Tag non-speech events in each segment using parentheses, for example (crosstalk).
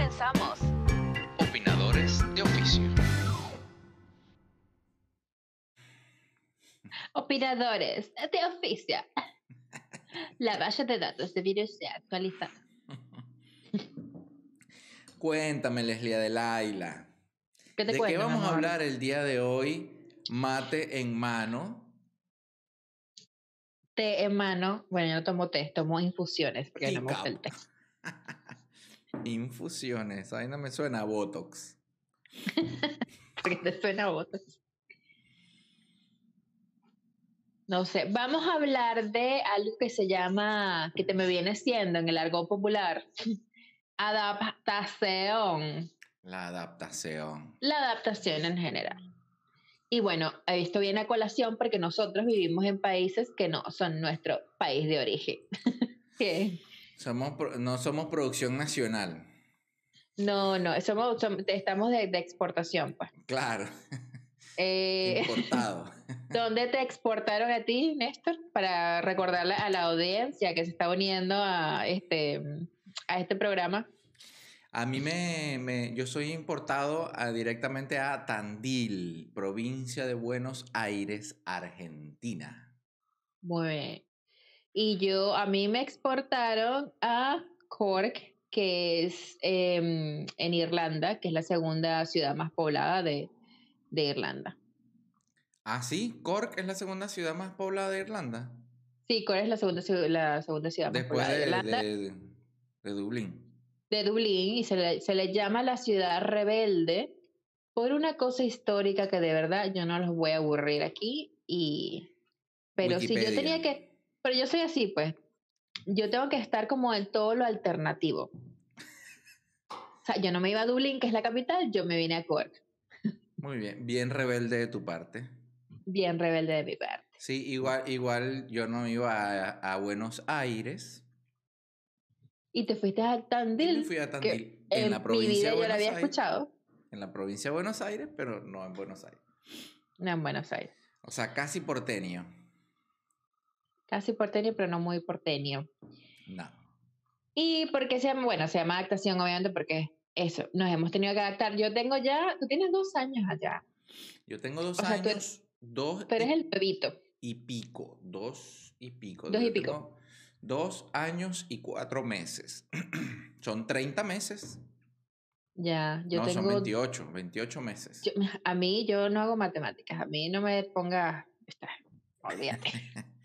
Comenzamos. Opinadores de oficio. Operadores de oficio. La base de datos de virus se actualiza. (laughs) Cuéntame, Leslie de Laila. ¿Qué te ¿De qué cuento, mi vamos a hablar el día de hoy? Mate en mano. Té en mano. Bueno, yo no tomo té, tomo infusiones porque no me gusta el té. (laughs) Infusiones. Ahí no me suena a Botox. (laughs) Porque te suena a votos. No sé, vamos a hablar de algo que se llama, que te me viene siendo en el argot popular, (laughs) adaptación. La adaptación. La adaptación en general. Y bueno, esto viene a colación porque nosotros vivimos en países que no son nuestro país de origen. (laughs) Que Somos, no somos producción nacional. no, no, somos, som- estamos de, de exportación, pues. Claro. Eh, Importado. (laughs) ¿Dónde te exportaron a ti, Néstor? Para recordarle a la audiencia que se está uniendo a este, a este programa. A mí me, me- yo soy importado a- directamente a Tandil, provincia de Buenos Aires, Argentina. Muy bien. Y yo, a mí me exportaron a Cork, que es em, en Irlanda, que es la segunda ciudad más poblada de, de Irlanda. Ah, sí, Cork es la segunda ciudad más poblada de Irlanda. Sí, Cork es la segunda, la segunda ciudad más Después poblada de, de, Irlanda, de, de- de Dublín. Dublín, y se le, se le llama la ciudad rebelde por una cosa histórica que de verdad yo no los voy a aburrir aquí. Y, pero si yo tenía que, pero yo soy así, pues, yo tengo que estar como en todo lo alternativo. O sea, yo no me iba a Dublín, que es la capital, yo me vine a Cork. Muy bien, bien rebelde de tu parte. Bien rebelde de mi parte. Sí, igual, igual yo no iba a, a Buenos Aires. Y te fuiste a Tandil, me fui a Tandil, en, en la mi provincia vida de yo Buenos lo había Aires. escuchado. En la provincia de Buenos Aires, pero no en Buenos Aires. No, en Buenos Aires. O sea, casi porteño. Casi porteño, pero no muy porteño. No. ¿Y por qué se llama? Bueno, se llama adaptación, obviamente, porque eso, nos hemos tenido que adaptar. Yo tengo ya, tú tienes dos años allá. Yo tengo dos O sea, tú años, dos Tú eres y, el bebito. y pico. Dos y pico. Dos y pico. Dos años y cuatro meses. (clears throat) Son 30 meses. Ya, yo no, son tengo. 28, 28 meses. yo- a mí, yo no hago matemáticas. A mí no me ponga. está, Olvídate. (laughs)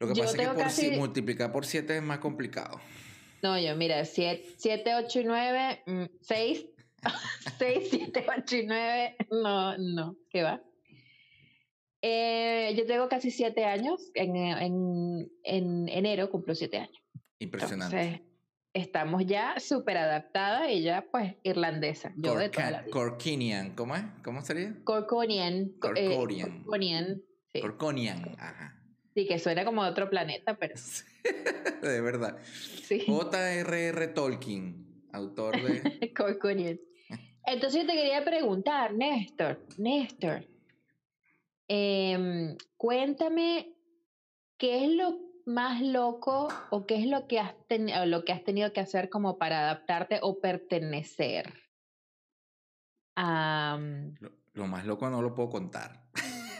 Lo que yo pasa es que por si- casi- multiplicar por 7 es más complicado. No, yo, mira, 7, 8 y 9, 6, 6, 7, 8 y 9, no, no, ¿qué va? Eh, yo tengo casi 7 años, en, en, en enero cumplo 7 años. Impresionante. Entonces, estamos ya súper adaptadas y ya pues irlandesa, yo de toda la Corca- vida. Corkinian, ¿cómo es? ¿Cómo sería? Corconian. co- eh, Corcorian. Corconian, sí. Corconian, ajá. Sí, que suena como de otro planeta, pero (laughs) De verdad. sí. J.R.R. Tolkien, autor de... (laughs) Corconian. (laughs) Entonces yo te quería preguntar, Néstor, Néstor, em, cuéntame qué es lo más loco o qué es lo que has tenido lo que has tenido que hacer como para adaptarte o pertenecer Lo, lo más loco no lo puedo contar.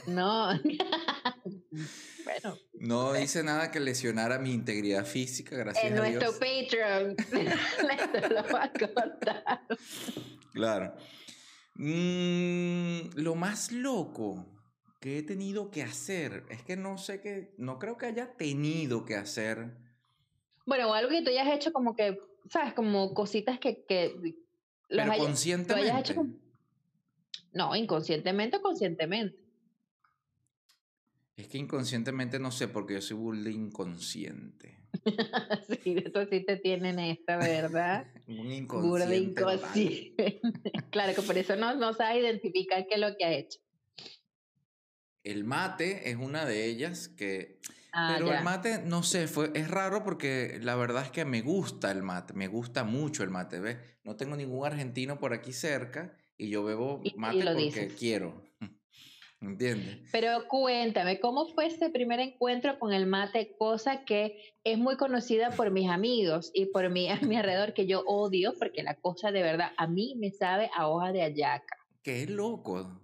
No (laughs) bueno No dice nada que lesionara mi integridad física, gracias en a nuestro Dios. Patreon (laughs) (laughs) Néstor lo va a contar Claro. Mm, lo más loco que he tenido que hacer es que no sé qué, no creo que haya tenido que hacer. Bueno, o algo que tú hayas hecho como que, ¿sabes? Como cositas que... que Pero haya- tú conscientemente. hayas hecho como- No, inconscientemente o conscientemente. Es que inconscientemente no sé, porque yo soy burda inconsciente. (laughs) sí, eso sí te tienen esta, ¿verdad? (laughs) Un Burda inconsciente. total. inconsciente. (laughs) claro que por eso no, no sabes identificar qué es lo que ha hecho. El mate es una de ellas que... Ah, Pero ya. el mate, no sé, fue, es raro porque la verdad es que me gusta el mate, me gusta mucho el mate, ¿ves? No tengo ningún argentino por aquí cerca y yo bebo Y- y mate porque dices. quiero. ¿Entiendes? Pero cuéntame, ¿cómo fue ese primer encuentro con el mate? Cosa que es muy conocida por mis amigos y por mí a mi alrededor, que yo odio, porque la cosa de verdad a mí me sabe a hoja de ayaca. Qué loco.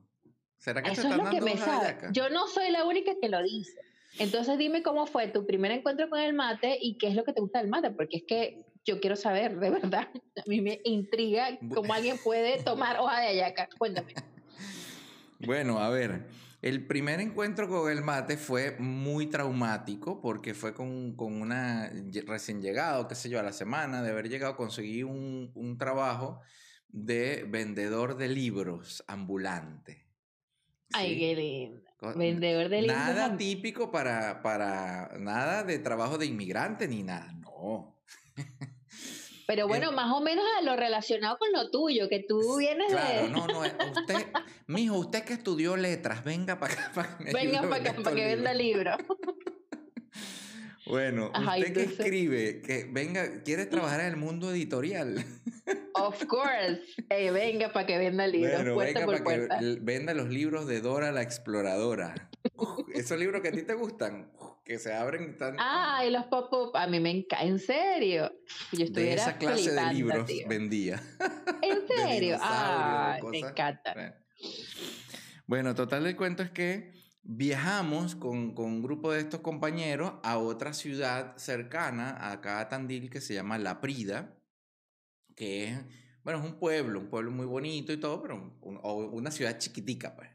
¿Será que Eso es lo que me sabe. Yo no soy la única que lo dice. Entonces dime cómo fue tu primer encuentro con el mate y qué es lo que te gusta del mate, porque es que yo quiero saber, de verdad. A mí me intriga cómo alguien puede tomar hoja de ayaca. Cuéntame. (laughs) Bueno, a ver, el primer encuentro con el mate fue muy traumático porque fue con, con una recién llegado, qué sé yo, a la semana de haber llegado, conseguí un, un trabajo de vendedor de libros ambulante. Ay, qué lindo. Vendedor de libros. Nada típico para, para nada de trabajo de inmigrante ni nada, no. (laughs) Pero bueno, en- más o menos a lo relacionado con lo tuyo, que tú vienes Claro, de... no, no, eh, usted, mijo, usted que estudió letras, venga para acá (laughs) para que me Venga para acá, para que venda libros. (laughs) Bueno, Ajá, usted que escribe, que venga, quiere trabajar en el mundo editorial. (laughs) Of course. Ey, venga para que venda libros, Bueno, puerta venga por para que puerta. venda los libros de Dora la Exploradora. Uf, Esos libros que a ti te gustan, uf, que se abren tan... Ah, y los pop-up, a mí me encanta, en serio. Yo de estuviera esa clase de libros tío. vendía. ¿En (laughs) de serio? de Ah, me encanta. Bueno. Bueno, total el cuento es que viajamos con, con un grupo de estos compañeros a otra ciudad cercana, acá a Tandil, que se llama La Prida, que es, bueno, es un pueblo, un pueblo muy bonito y todo, pero un- una ciudad chiquitica, pues.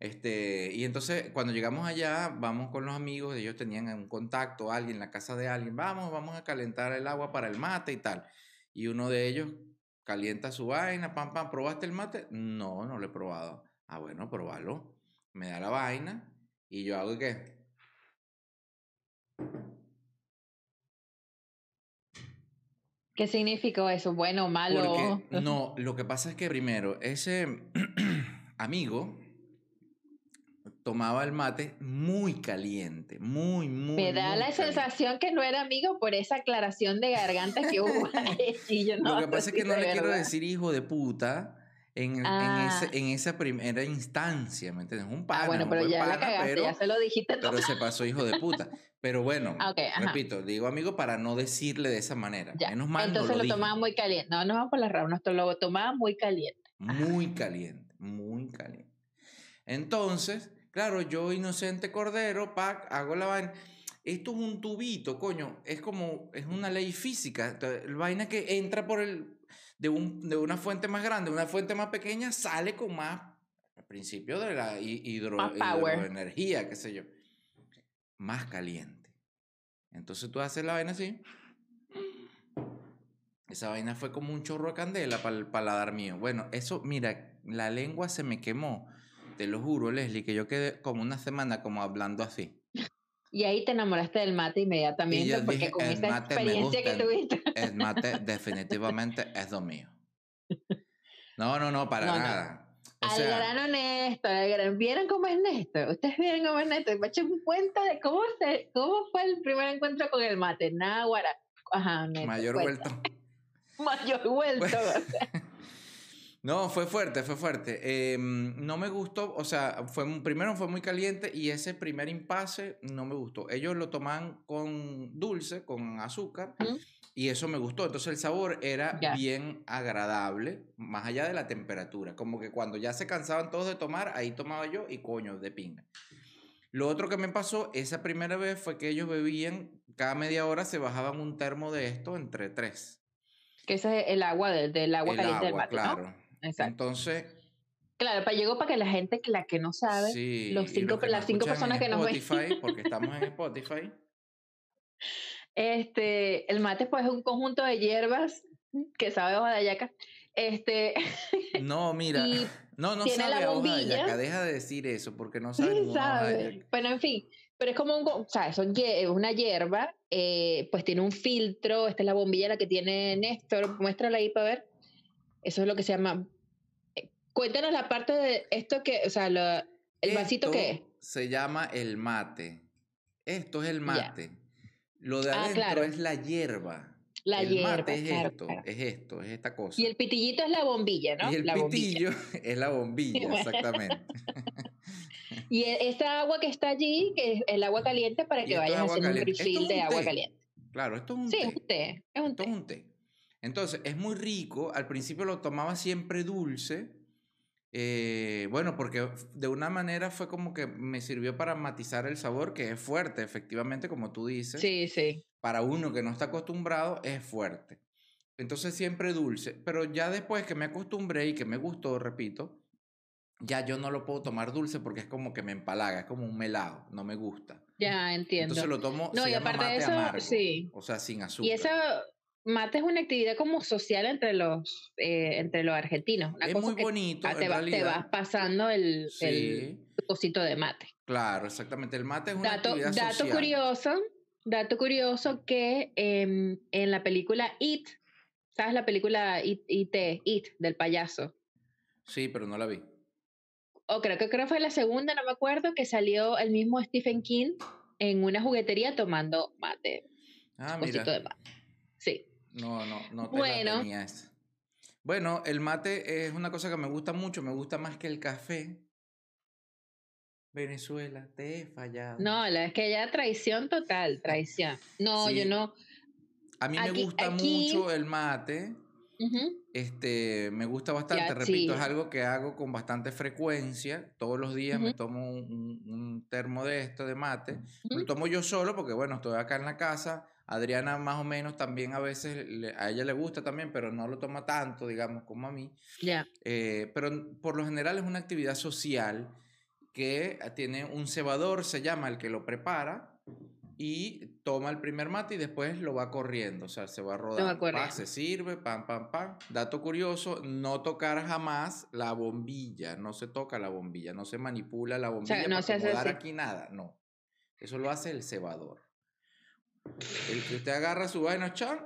Este, y entonces cuando llegamos allá, vamos con los amigos, ellos tenían un contacto, alguien, en la casa de alguien, vamos, vamos a calentar el agua para el mate y tal. Y uno de ellos calienta su vaina, pam, pam, ¿probaste el mate? No, no lo he probado. Ah, bueno, probalo. Me da la vaina y yo hago qué? ¿Qué significó eso? Bueno, malo. Porque, no, lo que pasa es que primero, ese (clears throat) amigo tomaba el mate muy caliente, muy, muy. Me da muy la caliente. sensación que no era amigo por esa aclaración de garganta que hubo. (laughs) Y yo no Lo que pasa es que no le quiero decir hijo de puta en, en Ah. ese- en esa primera instancia, ¿me entiendes? Un pana, Ah, bueno, pero ya la pana, cagaste, pero, ya se lo dijiste todo. pero se pasó hijo de puta. Pero bueno, Ah, (laughs) ok, ajá. repito, digo amigo para no decirle de esa manera. Ya, Menos mal Entonces no lo, lo tomaba muy caliente. No, no vamos por las ramas, esto lo tomaba muy caliente. Muy caliente, muy caliente. Entonces, claro, yo inocente cordero, pac, hago la vaina. Esto es un tubito, coño, es como, es una ley física. El vaina que entra por el, de, un, de una fuente más grande, una fuente más pequeña, sale con más, al principio de la hi- hidro, hidroenergía, qué sé yo, más caliente. Entonces tú haces la vaina así. Esa vaina fue como un chorro de candela para el paladar mío. Bueno, eso, mira, la lengua se me quemó. Te lo juro, Leslie, que yo quedé como una semana como hablando así. (laughs) Y ahí te enamoraste del mate inmediatamente porque dije, con "El esa experiencia que gusta". tuviste. El mate definitivamente es lo mío. No, no, no, para No, no. nada. O al sea, grano Néstor, al grano. ¿Vieron cómo es Néstor? Ustedes vieron cómo es Néstor. Me echen cuenta de cómo, se, cómo fue el primer encuentro con el mate. Náguara. Ajá, Néstor, mayor cuenta. vuelto. (laughs) Mayor vuelto. (laughs) No, fue fuerte, fue fuerte. Em, no me gustó, o sea, fue, primero fue muy caliente y ese primer impasse no me gustó. Ellos lo toman con dulce, con azúcar. Y eso me gustó. Entonces el sabor era bien agradable, más allá de la temperatura. Como que cuando ya se cansaban todos de tomar, ahí tomaba yo y coño, de pinga. Lo otro que me pasó esa primera vez fue que ellos bebían, cada media hora se bajaban un termo de esto entre tres. que ese es el agua del, del agua el caliente del agua, mate, ¿no? claro. Exacto. Entonces, Claro, para llegó para que la gente, que la que no sabe, Sí, los cinco- que las cinco personas en que nos ven. Porque (laughs) estamos en Spotify. Este, el mate pues es un conjunto de hierbas que sabe a hoja de ayaca. Este, (laughs) No, mira, no, no tiene sabe la a hoja de bombilla. deja de decir eso, porque no sabe sí sabe. Bueno, en fin, pero es como un, o sea, hie- una hierba, eh, pues tiene un filtro, esta es la bombilla la que tiene Néstor, muéstrala ahí para ver. Eso es lo que se llama. eh, Cuéntanos la parte de esto que, o sea, lo- el vasito que es. Se llama el mate. Esto es el mate. Lo de Ah, adentro claro. es la hierba. La el hierba, mate es claro, esto, claro. es esto, es esta cosa. Y el pitillito es la bombilla, ¿no? Y el la bombilla. pitillo (laughs) es la bombilla, exactamente. (laughs) Y e- esta agua que está allí, que es el agua caliente para que vayas agua haciendo un caliente. Refill de agua caliente. Claro, esto es un Sí, té. es un té, es un Esto té. es un té. Entonces, es muy rico. Al principio lo tomaba siempre dulce. Eh, bueno, porque de una manera fue como que me sirvió para matizar el sabor, que es fuerte, efectivamente, como tú dices. Sí, sí. Para uno que no está acostumbrado, es fuerte. Entonces, siempre dulce. Pero ya después que me acostumbré y que me gustó, repito, ya yo no lo puedo tomar dulce porque es como que me empalaga, es como un melado, no me gusta. Ya entiendo. Entonces lo tomo, No, se y llama aparte de eso, amargo, sí. o sea, sin azúcar. Y esa mate es una actividad como social entre los eh, entre los argentinos. Una es cosa muy que bonito, te, va- te vas pasando el, el Sí, cosito de mate. claro, exactamente. El mate es una Dato, actividad dato social. curioso, dato curioso que em, en la película It, ¿sabes la película It, It, It del payaso? Sí, pero no la vi. O creo que creo fue la segunda, no me acuerdo, que salió el mismo Stephen King en una juguetería tomando mate, Ah, mira. de mate. No, no, no te Bueno. la tenía esa. Bueno, el mate es una cosa que me gusta mucho, me gusta más que el café. Venezuela, te he fallado. No, la es que ya traición total, traición. No, yo Sí. no. A mí me aquí- gusta aquí- mucho el mate. Ujú. Este, me gusta bastante, Ya, repito, es sí. algo que hago con bastante frecuencia. Todos los días me Ujú. tomo un, un- un termo de esto, de mate. Me lo Ujú. tomo yo solo porque, bueno, estoy acá en la casa. Adriana más o menos también a veces, le- a ella le gusta también, pero no lo toma tanto, digamos, como a mí. Ya. Eh, pero por lo general es una actividad social que eh, tiene un cebador, se llama el que lo prepara, y toma el primer mate y después lo va corriendo, o sea, se va rodando. Pa, corriendo. se sirve, pam, pam, pam. Dato curioso, no tocar jamás la bombilla, no se toca la bombilla, no se manipula la bombilla no para se hace acomodar aquí nada, no. Eso lo hace el cebador. El que usted agarra su vaina, chan,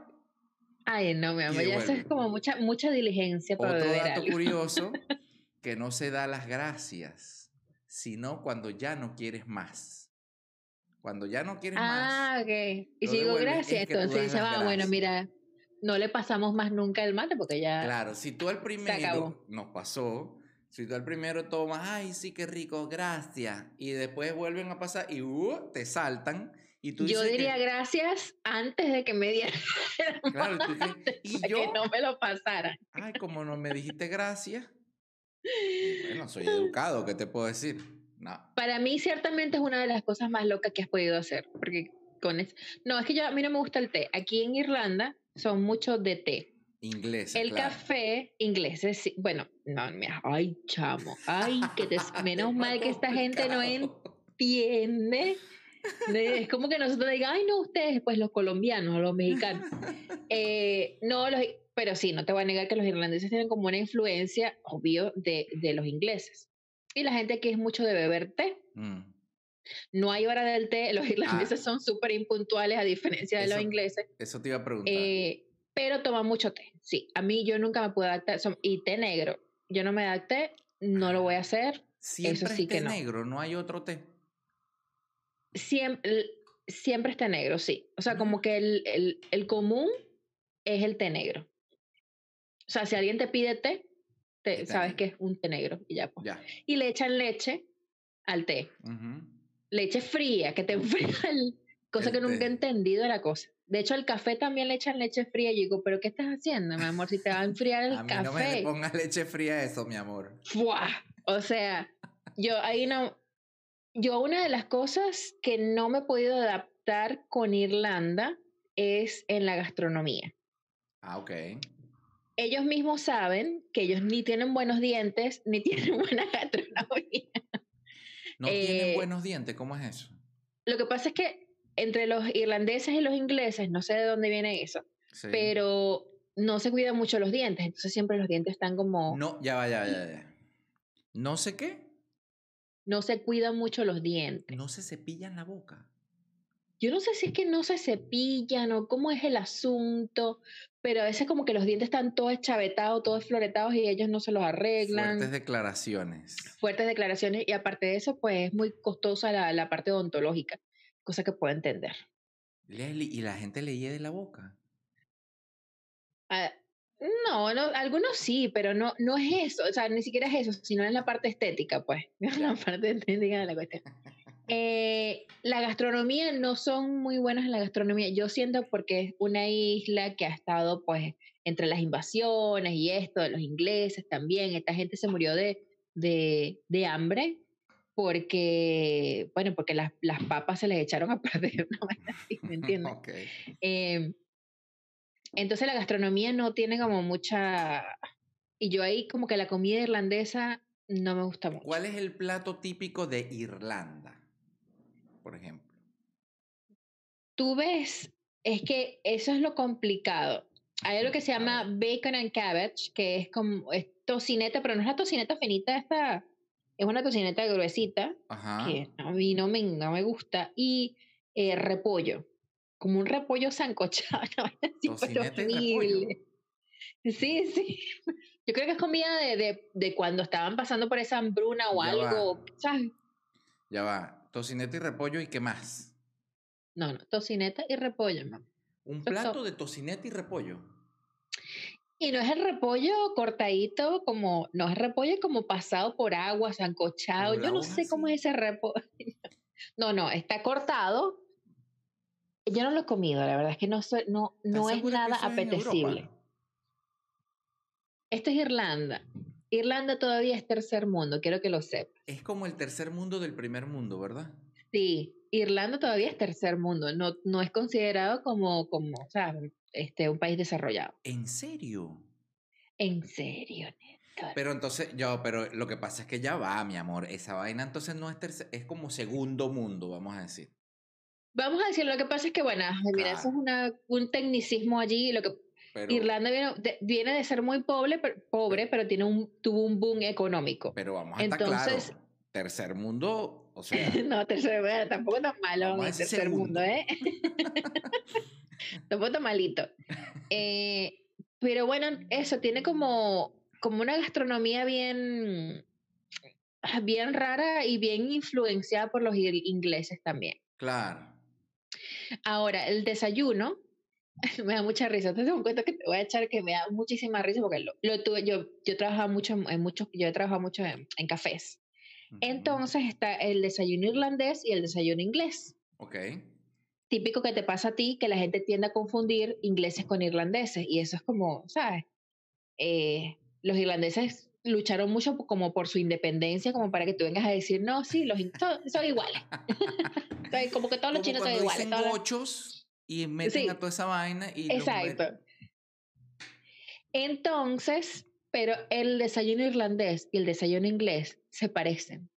Ay, no, mi amor, ya eso es como mucha, mucha diligencia para Otro beber dato algo. curioso, (laughs) que no se da las gracias, sino cuando ya no quieres más. Cuando ya no quieres Ah, más. ok. Y si digo gracias, es que tú entonces dice, ah, bueno, gracias". mira, no le pasamos más nunca el mate porque ya. Claro, si tú al primero nos pasó, si tú al primero tomas, ay, sí, qué rico, gracias, y después vuelven a pasar y uh, te saltan, y tú Yo diría que, gracias antes de que me dieran (laughs) claro, tú dices, y para yo, que no me lo pasaran. ay, como no me dijiste gracias. Bueno, soy (laughs) educado, ¿qué te puedo decir? No. Para mí, ciertamente es una de las cosas más locas que has podido hacer. Porque con es... No, es que yo, a mí no me gusta el té. Aquí en Irlanda son muchos de té. Inglés. El claro. café ingleses, sí. Bueno, no, mira, ay, chamo. Ay, que te... (laughs) menos mal que esta gente no entiende. De- Es como que nosotros digan, ay, no, ustedes, pues los colombianos, los mexicanos. (laughs) Eh, no, los, pero sí, no te voy a negar que los irlandeses tienen como una influencia, obvio, de, de los ingleses. Y la gente aquí es mucho de beber té. Mm. No hay hora del té. Los irlandeses son súper impuntuales a diferencia de los Eso- ingleses. Eso te iba a preguntar. Eh, pero toman mucho té. Sí, a mí yo nunca me puedo adaptar. son- y té negro. Yo no me adapté, no lo voy a hacer. Siempre sí es té que no. negro, no hay otro té. Siempre, siempre es té negro, sí. O sea, como que el, el, el común es el té negro. O sea, si alguien te pide té, te- sabes que es un té negro y ya. pues. Ya. Y le echan leche al té. Leche fría, que te enfría (laughs) el... Cosa El que nunca he entendido de la cosa. De hecho, al café también le echan leche fría. Y yo digo, ¿pero qué estás haciendo, mi amor? Si te va a enfriar el A mí no me café. le pongas leche fría a eso, mi amor. ¡Fua! O sea, yo ahí no... Yo una de las cosas que no me he podido adaptar con Irlanda es en la gastronomía. Ah, ok. Ellos mismos saben que ellos ni tienen buenos dientes, ni (laughs) tienen buena gastronomía. No tienen Eh, buenos dientes, ¿cómo es eso? Lo que pasa es que entre los irlandeses y los ingleses, no sé de dónde viene eso, Sí. pero no se cuidan mucho los dientes, entonces siempre los dientes están como, no, ya va, ya, va, ya, ya. No sé qué. Se cuidan mucho los dientes. No se cepillan la boca. Yo no sé si es que no se cepillan o cómo es el asunto, pero a veces como que los dientes están todos chavetados, todos floretados y ellos no se los arreglan. Fuertes declaraciones. Fuertes declaraciones y aparte de eso, pues es muy costosa la, la parte odontológica, cosa que puedo entender. Leslie, y la gente le hiede la boca. Ah, No, no, algunos sí, pero no, no es eso, o sea, ni siquiera es eso, sino es la parte estética, pues, (laughs) la parte estética de la cuestión. Eh, la gastronomía no son muy buenas en la gastronomía, yo siento porque es una isla que ha estado, pues, entre las invasiones y esto, de los ingleses también, esta gente se murió de, de, de hambre porque, bueno, porque las, las, papas se les echaron a perder, ¿no? ¿me entiendes? Ok. Eh, entonces la gastronomía no tiene como mucha... Y yo ahí como que la comida irlandesa no me gusta mucho. ¿Cuál es el plato típico de Irlanda, por ejemplo? Tú ves, es que eso es lo complicado. Hay algo que se llama bacon and cabbage, que es como es tocineta, pero no es la tocineta finita esta, es una tocineta gruesita, Ajá. que a mí no me, no me gusta, y eh, repollo, como un repollo sancochado, (laughs) así, horrible. Sí, sí. Yo creo que es comida de, de, de cuando estaban pasando por esa hambruna o Ya algo, ¿sabes? Ya va. Tocineta y repollo, ¿y qué más? No, no, tocineta y repollo, mamá. Un plato de tocineta y repollo. Y no es el repollo cortadito, como, no es repollo como pasado por agua, sancochado. Yo no sé cómo es ese repollo. (laughs) No, no, está cortado. Yo no lo he comido, la verdad es que no, soy- no, ¿Estás no es nada apetecible. Esto es Irlanda. Irlanda todavía es tercer mundo, quiero que lo sepas. Es como el tercer mundo del primer mundo, ¿verdad? Sí, Irlanda todavía es tercer mundo, no, no es considerado como, como o sea, este, un país desarrollado. ¿En serio? En serio, Néstor. Pero entonces, yo, pero lo que pasa es que ya va, mi amor. Esa vaina entonces no es tercer, es como segundo mundo, vamos a decir. Vamos a decir, lo que pasa es que, bueno, mira, eso es una, un tecnicismo allí. Lo que, Pero, Irlanda viene de, viene de ser muy pobre, pero, pobre, pero tiene un, tuvo un boom económico. pero vamos a estar entonces- claro. Tercer mundo, o sea, (laughs) no, tercer bueno, tampoco tan malo el tercer mundo. ¿eh? (laughs) (laughs) tampoco tan malito. Eh, pero bueno, eso tiene como, como una gastronomía bien, bien rara y bien influenciada por los ingleses también. claro. Ahora, el desayuno (laughs) me da mucha risa. Entonces, un cuento que te voy a echar que me da muchísima risa porque lo, lo tuve, yo, yo trabajaba mucho en, muchos, yo he trabajado mucho en, en cafés. Entonces está el desayuno irlandés y el desayuno inglés. Ok. Típico que te pasa a ti que la gente tiende a confundir ingleses con irlandeses y eso es como, ¿sabes? Eh, los irlandeses lucharon mucho como por su independencia, como para que tú vengas a decir, no, sí, los son, son iguales. (laughs) Como que todos los Como chinos son iguales. dicen gochos y meten Sí. a toda esa vaina y Exacto. Entonces, pero el desayuno irlandés y el desayuno inglés se parecen.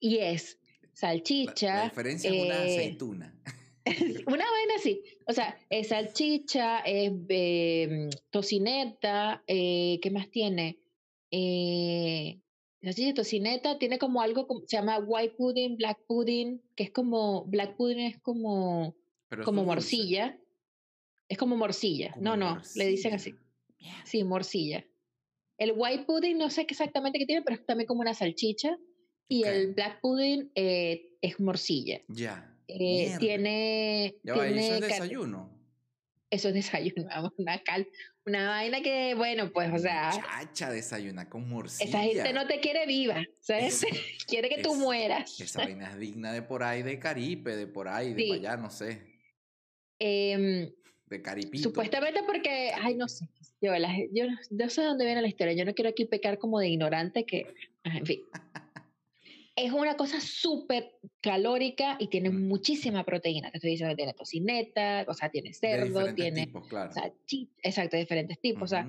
Y es salchicha. la diferencia es una eh, aceituna. (laughs) una vaina así. O sea, es salchicha, es eh, tocineta, eh, ¿qué más tiene? Eh, salchicha, tocineta, tiene como algo, como- se llama white pudding, black pudding, que es como, black pudding es como, Pero como es dulce. morcilla. Es como morcilla. Como no, no, le dicen así. morcilla. Mierda. Sí, morcilla. El white pudding no sé exactamente qué tiene, pero es también como una salchicha. Y Ok. el black pudding eh, es morcilla. Ya. Eh, Mierda. tiene. Ya va, ¿y tiene eso es desayuno. Eso es (laughs) desayuno, vamos, una cal. Una vaina que, bueno, pues, o sea, Chacha desayuna con morcilla. esa gente no te quiere viva, ¿sabes? Es- (laughs) quiere que tú mueras. Esa vaina es digna de por ahí, de Caripe, de por ahí, de Sí. allá, no sé. Em, De Caripito. supuestamente porque, ay, no sé. Yo, la- yo no- sé de dónde viene la historia. Yo no quiero aquí pecar como de ignorante, que, en fin. Es una cosa súper calórica y tiene Mm. muchísima proteína. Te estoy diciendo que tiene tocineta, o sea, tiene cerdo, tiene tipos, claro. salchicha, exacto, diferentes tipos. O sea,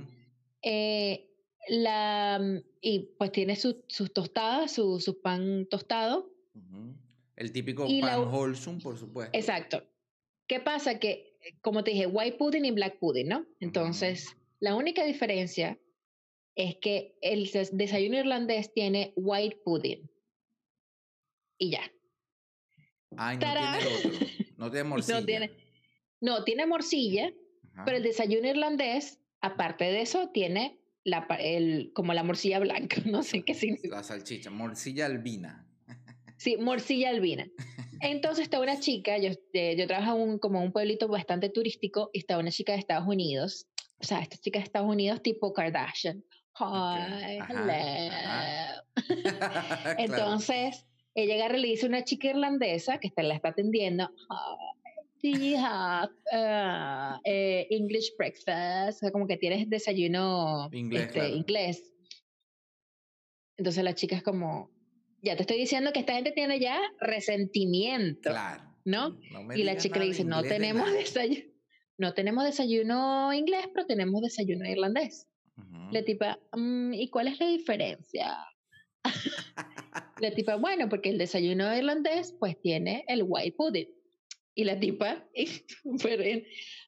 eh, la, mm, y pues tiene su- sus tostadas, su, su pan tostado. El típico y la pan u- wholesome, por supuesto. Exacto. ¿Qué pasa? Que, eh, como te dije, white pudding y black pudding, ¿no? Entonces, la única diferencia es que el des- desayuno irlandés tiene white pudding. Y ya. Ay, no ¡Tarán! tiene el otro. No tiene (laughs) morcilla. No tiene, no, tiene morcilla, Ajá. pero el desayuno irlandés, aparte de eso, tiene la, el, como la morcilla blanca. (laughs) No sé qué significa. La salchicha, morcilla albina. Sí, morcilla albina. Entonces está una (laughs) chica, yo, eh, yo trabajo en un, como un pueblito bastante turístico, y está una chica de Estados Unidos, o sea, esta chica de Estados Unidos tipo Kardashian. Hi, ajá, hello. Entonces, ella agarra y le dice a una chica irlandesa que está, la está atendiendo, "Hi, do you have uh, eh, English breakfast? O sea, como que tienes desayuno Inglés, este, claro. inglés. Entonces la chica es como, ya te estoy diciendo que esta gente tiene ya resentimiento, Claro. ¿no? me Y la chica le dice, de no de tenemos nada". desayuno, no tenemos desayuno inglés, pero tenemos desayuno irlandés. Ujú. La tipa, "Mm, ¿y cuál es la diferencia? (laughs) La tipa, bueno, porque el desayuno irlandés pues tiene el white pudding. Y la tipa, (laughs) pero,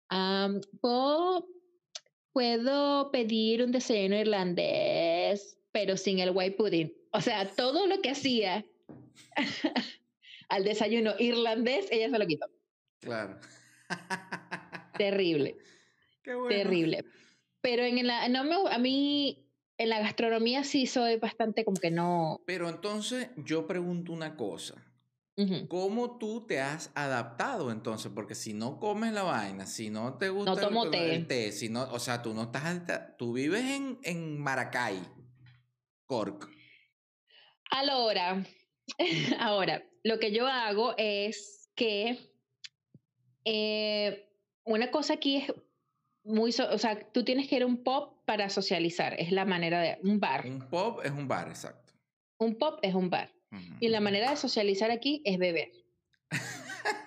"Am, ¿puedo, puedo pedir un desayuno irlandés, pero sin el white pudding. O sea, todo lo que hacía (laughs) al desayuno irlandés, ella se lo quitó. Claro. Terrible. (laughs) Qué bueno. Terrible. Pero en la, no me, a mí, en la gastronomía sí soy bastante como que no. Pero entonces yo pregunto una cosa. ¿Cómo tú te has adaptado entonces? Porque si no comes la vaina, si no te gusta el- tomo el, té. té, si no, o sea, tú no estás, tú vives en, en Maracay, Cork. Ahora, (laughs) ahora, lo que yo hago es que eh, una cosa aquí es muy, so- o sea, tú tienes que ir a un pop para socializar, es la manera de, un bar. Un pub es un bar, exacto. Un pop es un bar. Y la manera de socializar aquí es beber.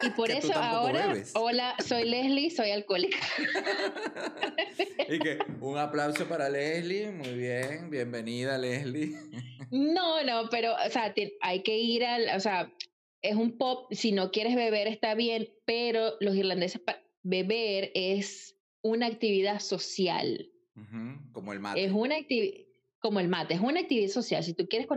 Y (laughs) por eso ahora, bebes. hola, soy Leslie, soy alcohólica. (laughs) y que un aplauso para Leslie, muy bien, bienvenida Leslie. (laughs) No, no, pero, o sea, hay que ir al, o sea, es un pop, si no quieres beber está bien, pero los irlandeses, beber es una actividad social, Como el mate. es una actividad, como el mate, es una actividad social. Si tú quieres,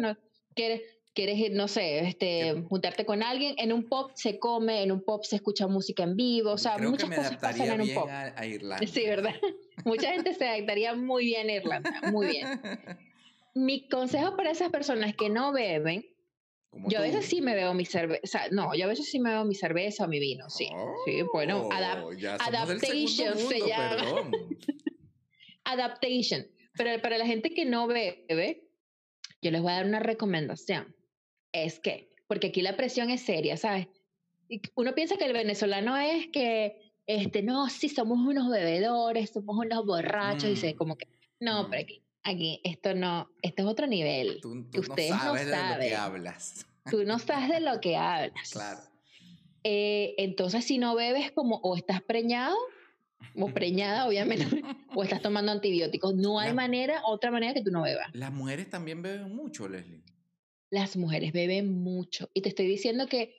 quieres, quieres no sé, este, juntarte con alguien, en un pop se come, en un pop se escucha música en vivo, o sea, Creo muchas que me cosas pasan adaptaría en un pop. a, a (laughs) Irlanda. Sí, ¿verdad? (laughs) Mucha gente se adaptaría muy bien a Irlanda, muy bien. (laughs) Mi consejo para esas personas que no beben, Como yo a veces sí me veo mi cerveza, no, yo a veces sí me veo mi cerveza o mi vino, sí. sí, bueno, adap- Oh, adaptation se llama. perdón. (laughs) adaptation. Pero para la gente que no bebe, yo les voy a dar una recomendación. Es que, porque aquí la presión es seria, ¿sabes? Uno piensa que el venezolano es que, este, no, sí, somos unos bebedores, somos unos borrachos, y se Mm. como que, no, Mm. pero aquí, aquí, esto no, esto es otro nivel. Tú, tú Ustedes no no sabes de lo que hablas. Tú no sabes de lo que hablas. Claro. Eh, entonces, si no bebes, como o estás preñado, o preñada, obviamente, (laughs) o estás tomando antibióticos. No hay La- manera, otra manera que tú no bebas. Las mujeres también beben mucho, Leslie. Las mujeres beben mucho. Y te estoy diciendo que,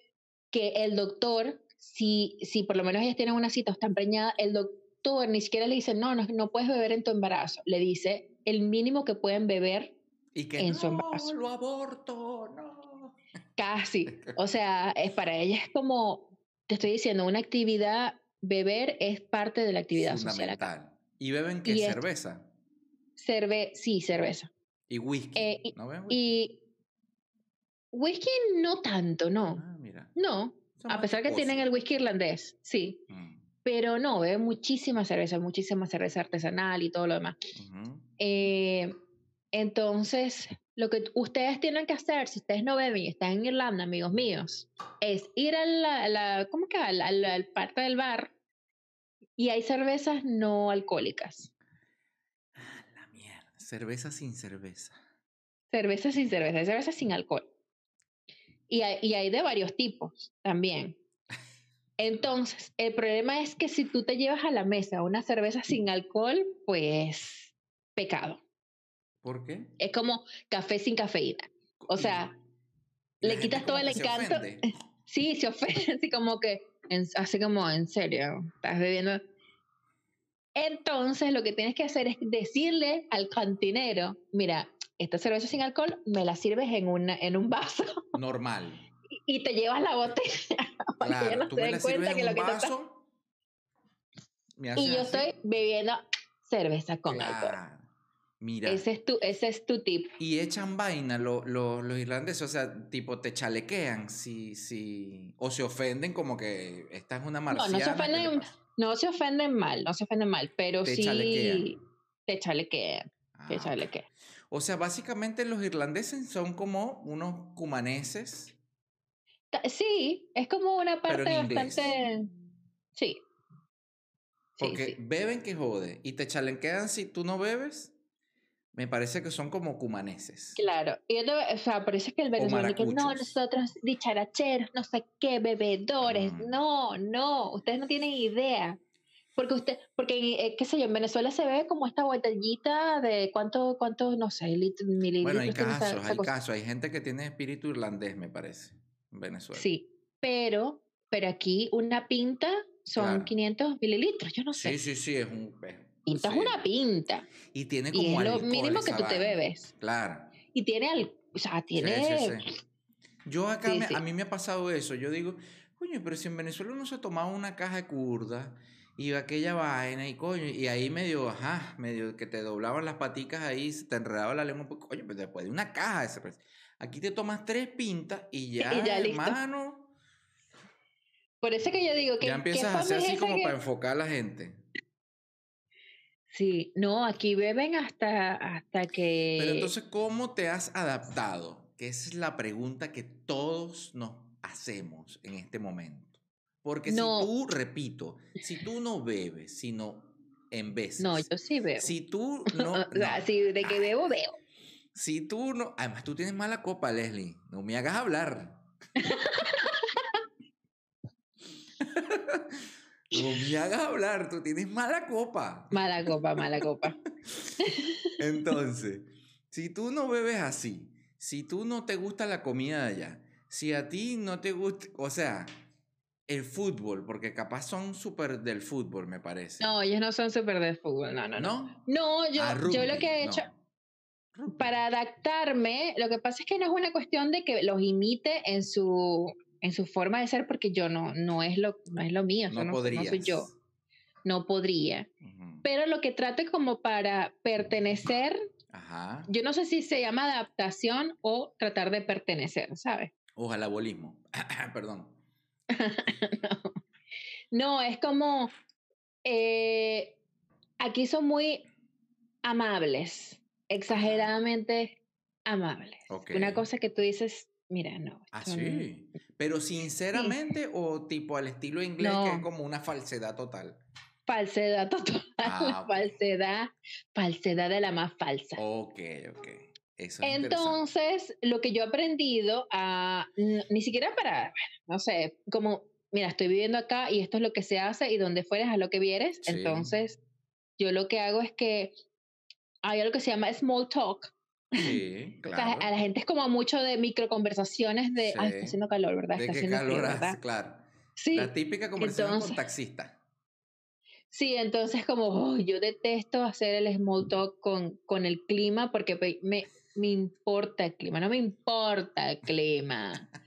que el doctor, si, si por lo menos ellas tienen una cita o están preñadas, el doctor ni siquiera le dice, no, no, no puedes beber en tu embarazo. Le dice el mínimo que pueden beber Y que En no, su embarazo. lo aborto, no. casi. (laughs) O sea, es para ellas es como, te estoy diciendo, una actividad, beber es parte de la actividad social acá. Fundamental. ¿Y beben qué? Y Cerveza Cerve sí, cerveza. y whisky. Eh, y- ¿No beben whisky? Y whisky no tanto, no. Ah, mira. No. Son A pesar que tienen el whisky irlandés, sí. Mm, Pero no, beben muchísima cerveza, muchísima cerveza artesanal y todo lo demás. ujú. Eh, entonces, lo que ustedes tienen que hacer, si ustedes no beben y están en Irlanda, amigos míos, es ir a la, la- ¿cómo que? A la, a la- al parte del bar y hay cervezas no alcohólicas. Ah, la mierda. Cerveza sin cerveza. Cerveza sin cerveza, hay cerveza sin alcohol. Y hay, y hay de varios tipos también. Entonces, el problema es que si tú te llevas a la mesa una cerveza sin alcohol, pues pecado. ¿Por qué? Es como café sin cafeína. O sea, la le quitas todo el se encanto. (laughs) Sí, se ofende, así como que, así como, en serio, estás bebiendo. Entonces, lo que tienes que hacer es decirle al cantinero, mira, esta cerveza sin alcohol me la sirves en, una, en un vaso (laughs) Normal. y te llevas la botella (laughs) para que Claro, no tú se me la cuenta sirves que en lo un que te vaso. me Y yo así. estoy bebiendo cerveza con alcohol. Mira. Ese es tu, ese es tu tip. Y echan vaina lo- lo- los irlandeses, o sea, tipo te chalequean si, si, o se ofenden como que esta es una No, marciana. no se ¿qué le ofenden? No se ofenden mal, no se ofenden mal, pero Te sí chalequean. te chalequean, te Ah, chalequean. O sea, básicamente los irlandeses son como unos cumaneses, Sí, es como una Pero en parte inglés. bastante... Sí. Porque sí. beben que jode y te chalenquean si tú no bebes. Me parece que son como cumaneses. Claro, y yo te- o sea, por eso es que el venezolano que no, nosotros dicharacheros, no sé qué, bebedores, Mm. no, no, ustedes no tienen idea. Porque usted, porque, eh, qué sé yo, en Venezuela se ve como esta botellita de cuánto, cuánto, no sé, lit- mililitros. Bueno, hay esa- casos, esa hay casos. Hay gente que tiene espíritu irlandés, me parece, en Venezuela. Sí, pero, pero aquí una pinta son Claro. 500 mililitros, yo no sé. Sí, sí, sí, es un... es- Pinta sí. es una pinta. Y tiene Y como es lo mínimo que tú te bebes. Claro. Y tiene, al, o sea, tiene... sí, sí. Yo acá, me- a mí me ha pasado eso. Yo digo, coño, pero si en Venezuela uno se tomaba una caja de curda y aquella vaina y coño, y ahí medio, ajá, medio que te doblaban las paticas ahí, se te enredaba la lengua, pues, coño, pero después de una caja de ese precio. Aquí te tomas tres pintas y ya, (laughs) Y ya hermano, Por eso que yo digo que ya empiezas a hacer así como para enfocar a la gente. Sí, no, aquí beben hasta, hasta que... Pero entonces, ¿cómo te has adaptado? Que esa es la pregunta que todos nos hacemos en este momento. Porque No. si tú, repito, si tú no bebes, sino en veces. No, yo sí bebo. Si tú (laughs) no. o sea, no. si de que bebo, veo. Si tú no. Además, tú tienes mala copa, Leslie. No me hagas hablar. (laughs) no me hagas hablar. Tú tienes mala copa. Mala copa, mala copa. (laughs) Entonces, si tú no bebes así, si tú no te gusta la comida de allá, si a ti no te gusta, o sea, el fútbol, porque capaz son súper del fútbol, me parece. No, ellos no son súper de fútbol, no, no, no. ¿No? No, yo, Ah, yo lo que he hecho para adaptarme, lo que pasa es que no es una cuestión de que los imite en su, en su forma de ser, porque yo no, no es lo, no es lo mío, No no, no soy yo, no podría. Pero lo que trato es como para pertenecer, Ajá. yo no sé si se llama adaptación o tratar de pertenecer, ¿sabes? Ojalá bolismo. (clears throat) Perdón. no. (laughs) No, es como, eh, aquí son muy amables, exageradamente amables. Una cosa que tú dices, mira, no. Ah, no- sí. Pero sinceramente o tipo al estilo inglés que es como una falsedad total. Falsedad total, Ah, (laughs) falsedad, falsedad de la más falsa. Ok, ok. Eso es. Entonces, lo que yo he aprendido a, ni siquiera para, no sé, como, mira, estoy viviendo acá y esto es lo que se hace y donde fueres a lo que vieres. Sí. Entonces, yo lo que hago es que hay algo que se llama small talk. Sí, (laughs) O sea, claro. a la gente es como mucho de microconversaciones de, ay, está haciendo calor, ¿verdad? ¿De Está haciendo frío, calor ¿verdad? Claro. Sí, La típica conversación con taxista. sí, entonces como, "Oh, yo detesto hacer el small talk con, con el clima porque me, me importa el clima, no me importa el clima. (laughs)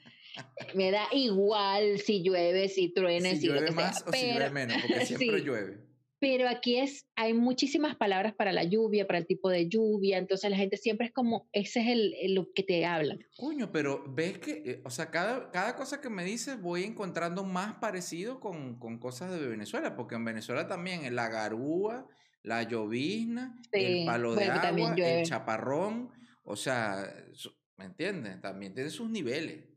Me da igual si llueve, si truena, Si si, lo llueve que sea. más o si llueve menos, porque siempre (laughs) Sí. llueve. Pero aquí es, hay muchísimas palabras para la lluvia, para el tipo de lluvia, entonces la gente siempre es como, ese es el, el- lo que te hablan. Coño, pero ves que, eh, o sea, cada, cada cosa que me dices voy encontrando más parecido con, con cosas de Venezuela, porque en Venezuela también la garúa, la llovizna, el Sí, palo de bueno, agua, el chaparrón, o sea, ¿me entiendes? También tiene sus niveles.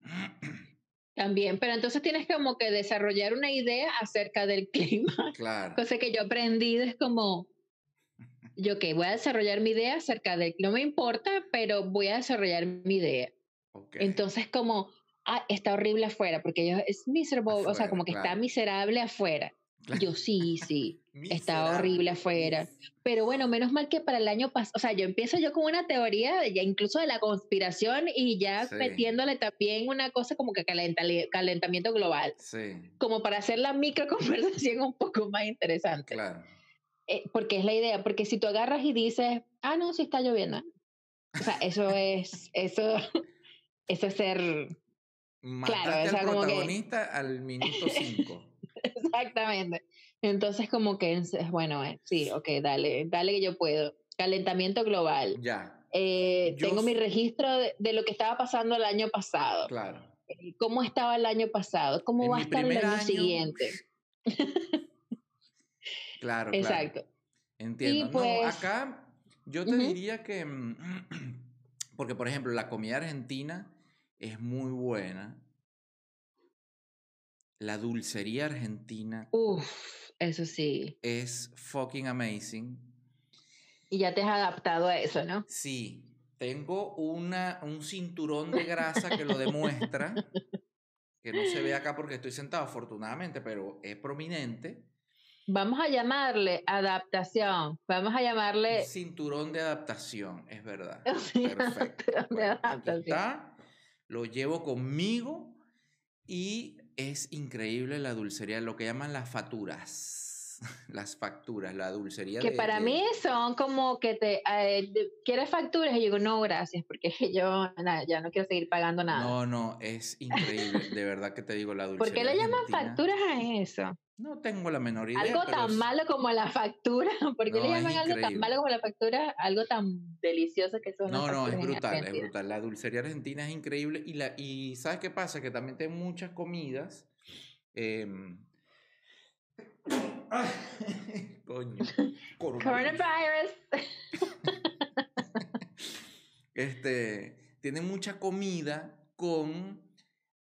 (clears throat) También, pero entonces tienes como que desarrollar una idea acerca del (laughs) clima. Claro. Cosa que yo he aprendido es como, yo que voy a desarrollar mi idea acerca del no me importa, pero voy a desarrollar mi idea. ok. Entonces como, ah, está horrible afuera, porque ellos es miserable, o sea, como que está miserable afuera. Claro. Yo sí, sí, Miserable. horrible afuera. Pero bueno, menos mal que para el año pasado, o sea, yo empiezo yo con una teoría de ya incluso de la conspiración y ya Sí. metiéndole también una cosa como que calenta- calentamiento global, Sí, como para hacer la microconversación (laughs) un poco más interesante. claro. Eh, porque es la idea, porque si tú agarras y dices, ah, no, sí está lloviendo. O sea, eso es, eso, (laughs) eso es ser, Mataste o sea, al como que- protagonista al minuto 5. (laughs) exactamente. Entonces como que, bueno, eh, sí, ok, dale, dale que yo puedo. Calentamiento global. ya, Eh, tengo mi registro de, de lo que estaba pasando el año pasado. claro. Eh, ¿Cómo estaba el año pasado? ¿Cómo En va a estar el año, año- siguiente? (laughs) Claro, claro. Exacto. Entiendo. No, pues, acá yo te diría que, mm, (clears throat) porque por ejemplo, la comida argentina es muy buena. La dulcería argentina Uf, eso sí. es fucking amazing. Y ya te has adaptado a eso, ¿no? Sí, tengo una, un cinturón de grasa que lo demuestra, que no se ve acá porque estoy sentado afortunadamente, pero es prominente. Vamos a llamarle adaptación. Vamos a llamarle. cinturón de adaptación, es verdad. (laughs) Sí, Perfecto. de Bueno, aquí está, lo llevo conmigo y es increíble la dulcería, lo que llaman las facturas. (laughs) Las facturas, la dulcería Que de- para de- mí son como que te. eh, ¿Quieres facturas? Y yo digo, no, gracias, porque (laughs) yo ya no quiero seguir pagando nada. No, no, es increíble, de verdad que te digo, la dulcería ¿Por qué le llaman argentina, facturas a eso? No tengo la menor idea. Algo tan es- malo como la factura. (laughs) ¿Por qué No, le llaman algo tan malo como la factura? Algo tan delicioso que son No, no, es brutal, es brutal. La dulcería argentina es increíble y, la, y ¿sabes qué pasa? Que también tiene muchas comidas. em, (coughs) ay, (laughs) Coño. (laughs) Coronavirus. Este, tiene mucha comida con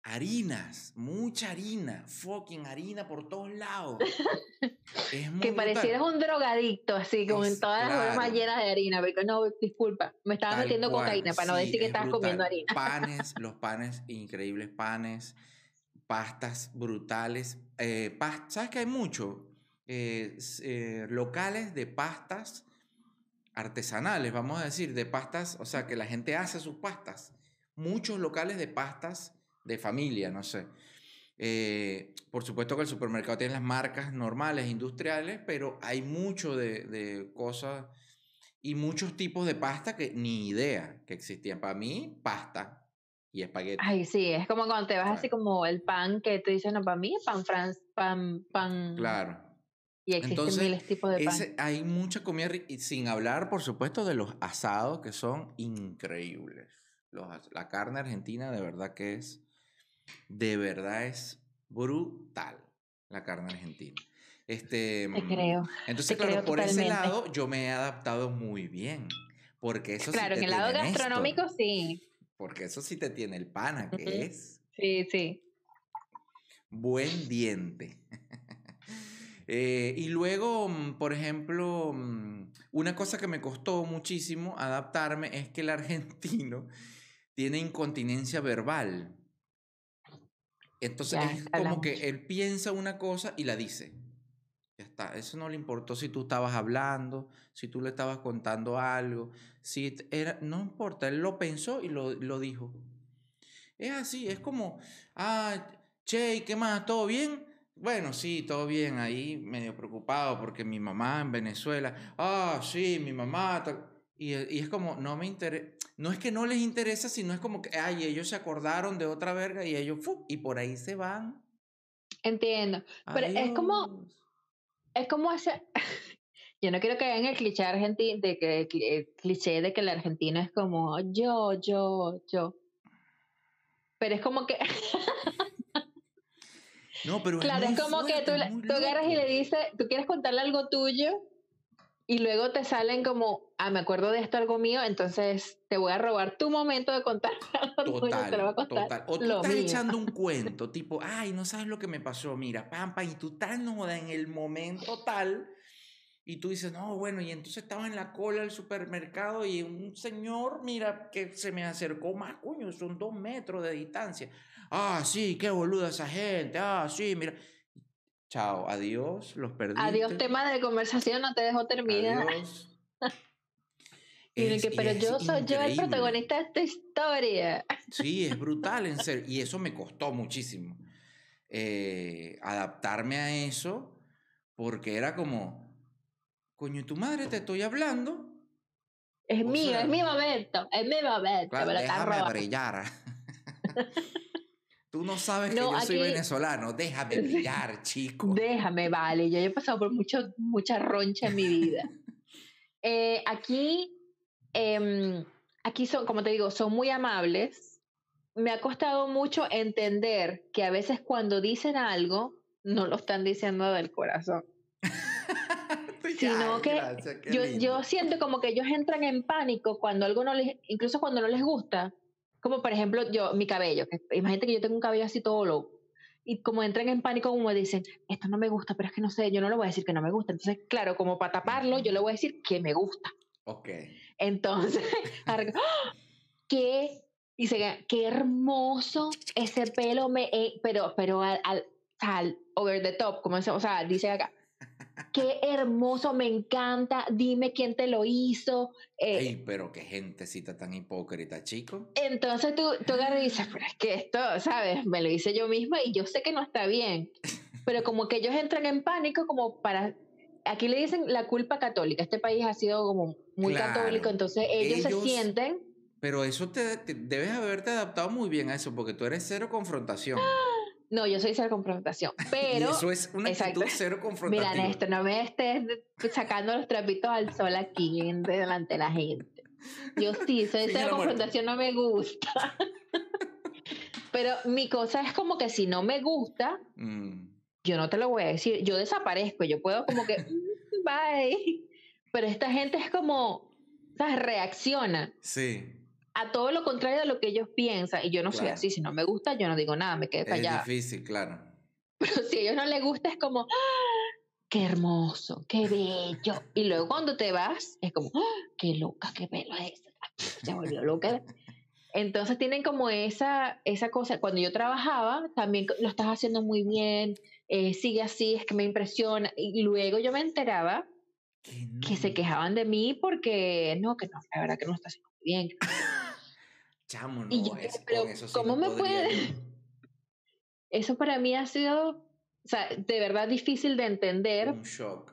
harinas, mucha harina, fucking harina por todos lados. (laughs) Es muy Que parecieras un drogadicto, así, como en todas las claro. llenas de harina. Porque no, disculpa, me estaba Tal metiendo cual, cocaína para no decir que es estabas brutal. comiendo harina. Panes, (laughs) los panes, increíbles panes, pastas brutales. Eh, pas- ¿Sabes que hay mucho? Eh, eh, locales de pastas artesanales, vamos a decir, de pastas, o sea, que la gente hace sus pastas. Muchos locales de pastas de familia, no sé. Eh, por supuesto que el supermercado tiene las marcas normales, industriales, pero hay mucho de, de cosas y muchos tipos de pasta que ni idea que existían. Para mí, pasta y espagueti. Ay, sí, es como cuando te vas así como el pan que tú dices, no, para mí es pan France, pan, pan. Claro. Y existen Entonces, miles tipos de pan. Ese- hay mucha comida, y sin hablar, por supuesto, de los asados que son increíbles. Los la carne argentina de verdad que es, de verdad es brutal la carne argentina. Este, Te mm, creo. Entonces, te claro, creo por ese lado yo me he adaptado muy bien. Porque eso sí Claro, te en el lado esto, gastronómico sí. Porque eso sí te tiene el pana, que es Sí, sí. buen diente. (laughs) Eh, y luego, mm, por ejemplo, mm, una cosa que me costó muchísimo adaptarme es que el argentino (laughs) tiene incontinencia verbal. Entonces Ya, es como que él piensa una cosa y la dice. Ya está. Eso no le importó si tú estabas hablando, si tú le estabas contando algo. Si era, no importa, él lo pensó y lo, lo dijo. Es así, es como, ah, che, ¿y ¿qué más? ¿Todo bien? Bueno, sí, todo bien, ahí medio preocupado porque mi mamá en Venezuela, ah, sí, mi mamá, tal". y, y es como, no me interesa, no es que no les interesa, sino es como que, ay, ellos se acordaron de otra verga y ellos, y por ahí se van. Entiendo. Pero es como-. Es como ese. (laughs) Yo no quiero caer en el cliché argentino, de que el el cliché de que el argentino es como yo, yo, yo. Pero es como que, No, pero claro, es como que tú, tú agarras y le dices, tú quieres contarle algo tuyo y luego te salen como, ah, me acuerdo de esto, algo mío, entonces te voy a robar tu momento de contar algo (laughs) tuyo, te lo voy a Total, contar. total. O tú lo estás mío. echando un (laughs) cuento, tipo, ay, no sabes lo que me pasó, mira, pam, pam, y tú estás no joda, en el momento tal, y tú dices, no, bueno, y entonces estaba en la cola del supermercado y un señor, mira, que se me acercó más, coño, son dos metros de distancia. Ah, sí, qué boluda esa gente, ah, sí, mira. Chao, adiós, los perdiste. Adiós, tema de conversación, no te dejo terminar. Adiós. (laughs) Es- que, pero yo soy yo el protagonista de esta historia. Sí, es (laughs) brutal, en serio. Y eso me costó muchísimo. eh, adaptarme a eso, porque era como, coño, tu madre te estoy hablando. Es O mío, sea, es mi momento, es mi momento. Claro, déjame brillar. (laughs) Tú no sabes No, que yo soy aquí- venezolano. Déjame (laughs) brillar, chico. Déjame, vale. Yo he pasado por mucho, mucha roncha en mi vida. (laughs) Eh, aquí, em, aquí son, como te digo, son muy amables. Me ha costado mucho entender que a veces cuando dicen algo, no lo están diciendo del corazón. (laughs) Sino Ay, que gracias, Yo, yo siento como que ellos entran en pánico cuando algo no les, incluso cuando no les gusta. Como por ejemplo, yo, mi cabello. Que, imagínate que yo tengo un cabello así todo loco. Y como entran en pánico, como dicen, esto no me gusta, pero es que no sé, yo no le voy a decir que no me gusta. Entonces, claro, como para taparlo, yo le voy a decir que me gusta. Ok. Entonces, (laughs) ¡ah! qué, dice, qué hermoso ese pelo, me, eh", pero, pero al, al, al over the top, como se- o sea, dice acá, qué hermoso, me encanta, dime quién te lo hizo. eh, Ey, pero qué gentecita tan hipócrita, chico. entonces tú, tú agarras y dices, pero es que esto, ¿sabes? Me lo hice yo misma y yo sé que no está bien. Pero (laughs) como que ellos entran en pánico como para... Aquí le dicen la culpa católica. Este país ha sido como muy Claro. católico, entonces ellos, Ellos- se sienten... Pero eso te, te- debes haberte adaptado muy bien a eso, porque tú eres cero confrontación. No, yo soy cero confrontación, (laughs) y pero... eso es una exacto. actitud cero Mira, confrontativa. Néstor, no me estés sacando los trapitos al sol aquí delante de la gente. Yo sí, soy cero confrontación, no me gusta. (laughs) Pero mi cosa es como que si no me gusta, Mm, yo no te lo voy a decir. Yo desaparezco, yo puedo como que, "Mm, bye. Pero esta gente es como, ¿sabes? Reacciona sí, a todo lo contrario de lo que ellos piensan. Y yo no soy Claro. así. Si no me gusta, yo no digo nada, me quedo es callada. difícil, claro. (laughs) Pero si a ellos no les gusta, es como, ¡Ah! qué hermoso, qué bello. Y luego cuando te vas, es como, ¡Ah! qué loca, qué pelo es ese. Se volvió loca. Entonces tienen como esa, esa cosa. Cuando yo trabajaba, también lo estás haciendo muy bien, eh, sigue así, es que me impresiona. Y luego yo me enteraba Que, que se no, quejaban de mí porque, no, que no, la verdad que no está haciendo muy bien. Chamo, no, yo, es- pero con eso sí ¿cómo no me puede-. (laughs) Eso para mí ha sido, o sea, de verdad difícil de entender. Un shock.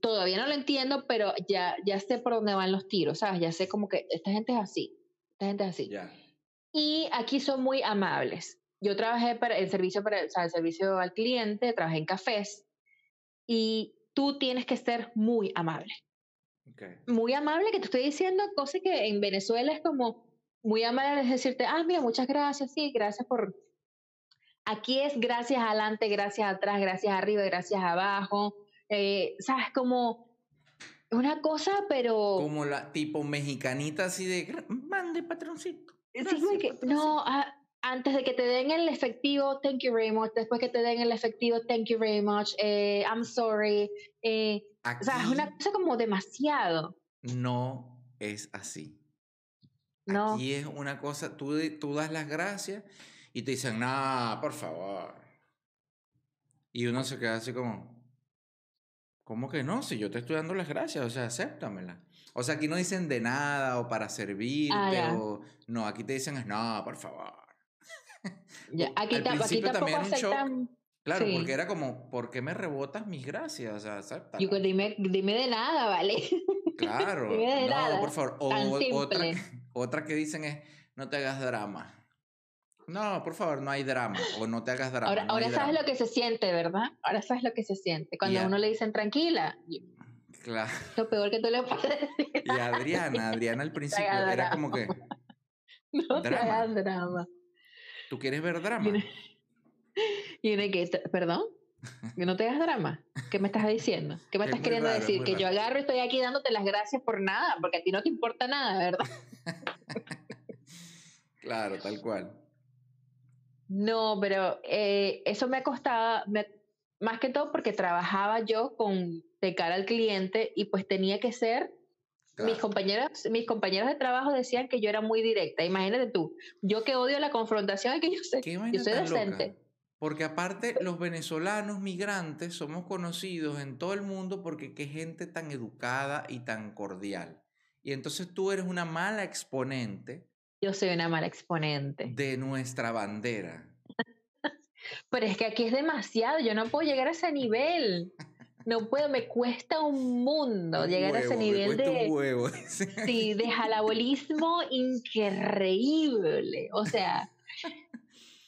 todavía no lo entiendo, pero ya, ya sé por dónde van los tiros, ¿sabes? Ya sé como que esta gente es así, esta gente es así. Ya. Y aquí son muy amables. Yo trabajé para el servicio, para, o sea, el servicio al cliente, trabajé en cafés y tú tienes que ser muy amable. ok. Muy amable que te estoy diciendo cosas que en Venezuela es como muy amable es decirte, ah, mira, muchas gracias, sí, gracias por... Aquí es gracias adelante, gracias atrás, gracias arriba, gracias abajo. Eh, ¿Sabes? Como una cosa, pero... Como la tipo mexicanita así de "Gra- mande patroncito. Gracias, que, patroncito". no, ah, antes de que te den el efectivo, thank you very much. Después que te den el efectivo, thank you very much. Eh, I'm sorry. Eh, o sea, es una cosa como demasiado. no es así. No. Aquí es una cosa, tú, tú das las gracias y te dicen, no, por favor. Y uno se queda así como, ¿cómo que no? Si yo te estoy dando las gracias, o sea, acéptamela. O sea, aquí no dicen de nada o para servirte Ah, o... No, aquí te dicen, no, por favor. Ya, (laughs) Aquí, al también un shock. Claro, Sí. porque era como, ¿por qué me rebotas mis gracias? O sea, acéptala. Digo, dime, dime de nada, ¿vale? (laughs) Claro. Dime de no, nada, por favor. O tan otra, simple. otra que dicen es, no te hagas drama. No, por favor, no hay drama. O no te hagas (laughs) drama. Ahora, no ahora sabes lo que se siente, ¿verdad? Ahora sabes lo que se siente. Cuando a uno le dicen tranquila, Claro. (laughs) lo peor que tú le puedes (laughs) decir. Y Adriana, Adriana al principio era drama. como que, No te hagas drama. ¿tú quieres ver drama? Y uno que, ¿perdón? Que no te hagas drama. ¿Qué me estás diciendo? ¿Qué me Es estás queriendo raro, decir? Que yo agarro y estoy aquí dándote las gracias por nada, porque a ti no te importa nada, ¿verdad? (laughs) Claro, tal cual. No, pero eh, eso me ha costado, me- más que todo porque trabajaba yo con de cara al cliente y pues tenía que ser, mis compañeros, mis compañeros de trabajo decían que yo era muy directa. Imagínate tú, yo que odio la confrontación, (laughs) que yo sé, ¿Qué yo soy loca? decente. Porque aparte, los venezolanos migrantes somos conocidos en todo el mundo porque qué gente tan educada y tan cordial. Y entonces tú eres una mala exponente Yo soy una mala exponente. de nuestra bandera. (laughs) Pero es que aquí es demasiado, yo no puedo llegar a ese nivel. No puedo, me cuesta un mundo Un llegar a ese me nivel cuesta de, un huevo. (laughs) sí, de jalabolismo increíble. O sea,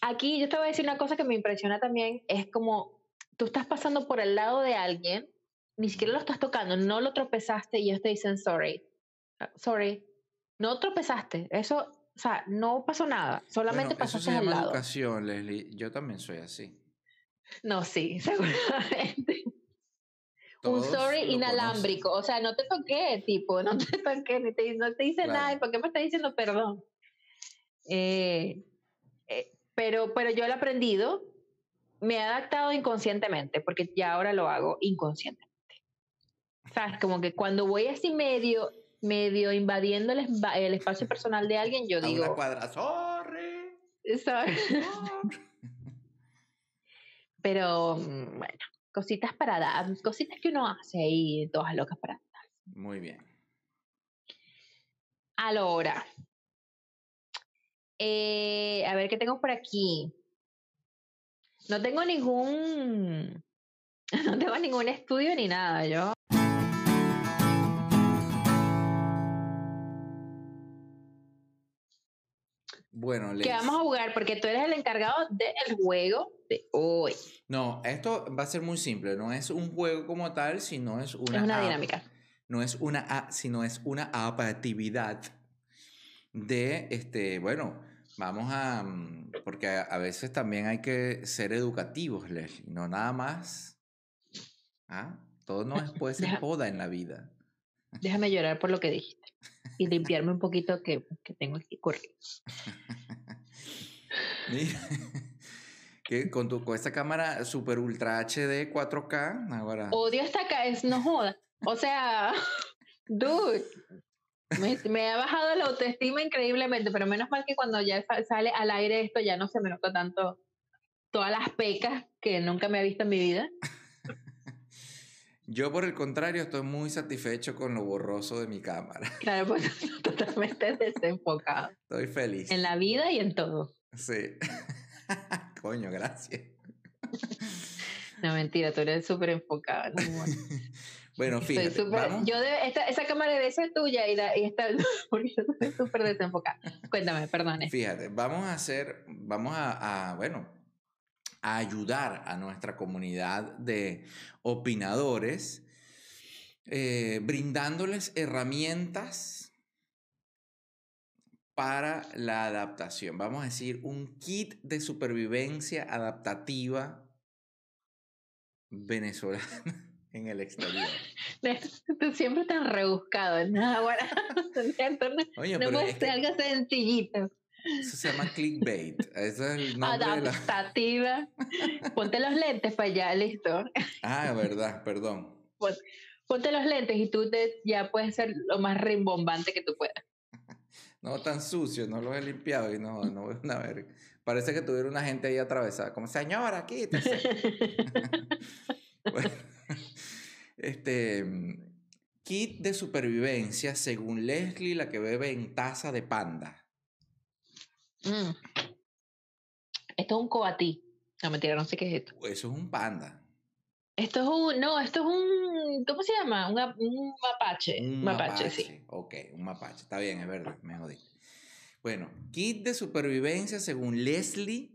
aquí yo te voy a decir una cosa que me impresiona también, es como tú estás pasando por el lado de alguien, ni siquiera lo estás tocando, no lo tropezaste y ellos te dicen sorry. Ah, Sorry. No tropezaste, eso, o sea, no pasó nada, solamente Bueno, eso pasaste se al llama lado. educación, Leslie. Yo también soy así. No, sí, (laughs) seguramente. Todos un sorry inalámbrico. O sea, no te toqué, tipo, no te toqué, ni te, no te hice Claro. nada. ¿y ¿Por qué me estás diciendo perdón? Eh, eh, pero, pero yo lo he aprendido, me he adaptado inconscientemente, porque ya ahora lo hago inconscientemente. ¿Sabes? Como que cuando voy así medio, medio invadiendo el, el espacio personal de alguien, yo A una digo, cuadra. ¡Sorry! sorry". Pero bueno, cositas para dar, cositas que uno hace ahí, todas locas para Muy bien. Ahora, eh, a ver qué tengo por aquí. No tengo ningún, (laughs) no tengo ningún estudio ni nada. Yo Bueno, que Les. vamos a jugar porque tú eres el encargado del juego de hoy. No, esto va a ser muy simple. No es un juego como tal, sino es una, es una app. dinámica. No es una app, sino es una actividad de, este, bueno, vamos a, mm, porque a, a veces también hay que ser educativos, Leslie, no nada más. ¿Ah? Todo no es, puede ser (laughs) joda en la vida. Déjame llorar por lo que dijiste y limpiarme un poquito que, que tengo aquí corrido. (laughs) Mira, que con, tu, con esta cámara super ultra HD 4K, ahora... Odio esta es no joda. O sea, (laughs) dude, me, me ha bajado la autoestima increíblemente, pero menos mal que cuando ya sa- sale al aire esto ya no se me nota tanto todas las pecas que nunca me he visto en mi vida. Yo por el contrario estoy muy satisfecho con lo borroso de mi cámara. (laughs) Claro, pues (laughs) totalmente desenfocado Estoy feliz. en la vida y en todo. Sí. (laughs) Coño, gracias. No, mentira, tú eres súper enfocado. no. Bueno, Estoy fíjate, súper- vamos. yo debe- esta, esa cámara debe ser tuya y, da- y esta, porque yo estoy súper desenfocada. Cuéntame, perdone. Fíjate, vamos a hacer, vamos a, a, bueno, a ayudar a nuestra comunidad de opinadores, eh, brindándoles herramientas para la adaptación. Vamos a decir, un kit de supervivencia adaptativa venezolana (laughs) en el exterior. (laughs) Tú siempre tan rebuscado, nada, (laughs) bueno, no, Oye, no puede ser algo sencillito. Eso se llama clickbait. Ese es el nombre de la... Adaptativa. Ponte los lentes para allá, listo. Ah, verdad, perdón. Ponte los lentes y tú te, ya puedes ser lo más rimbombante que tú puedas. No tan sucio, no los he limpiado y no, no veo una verga. Parece que tuviera una gente ahí atravesada, como señora, quítese. Bueno, (laughs) (laughs) este mm, kit de supervivencia según Leslie, la que bebe en taza de panda. Mm. Esto es un coatí. No, mentira, no sé qué es esto. Eso es un panda. Esto es un, no, esto es un, ¿cómo se llama? Un, ap- un mapache. Un mapache, mapache. sí. Ok, un mapache. Está bien, es verdad, me jodí. Bueno, kit de supervivencia según Leslie,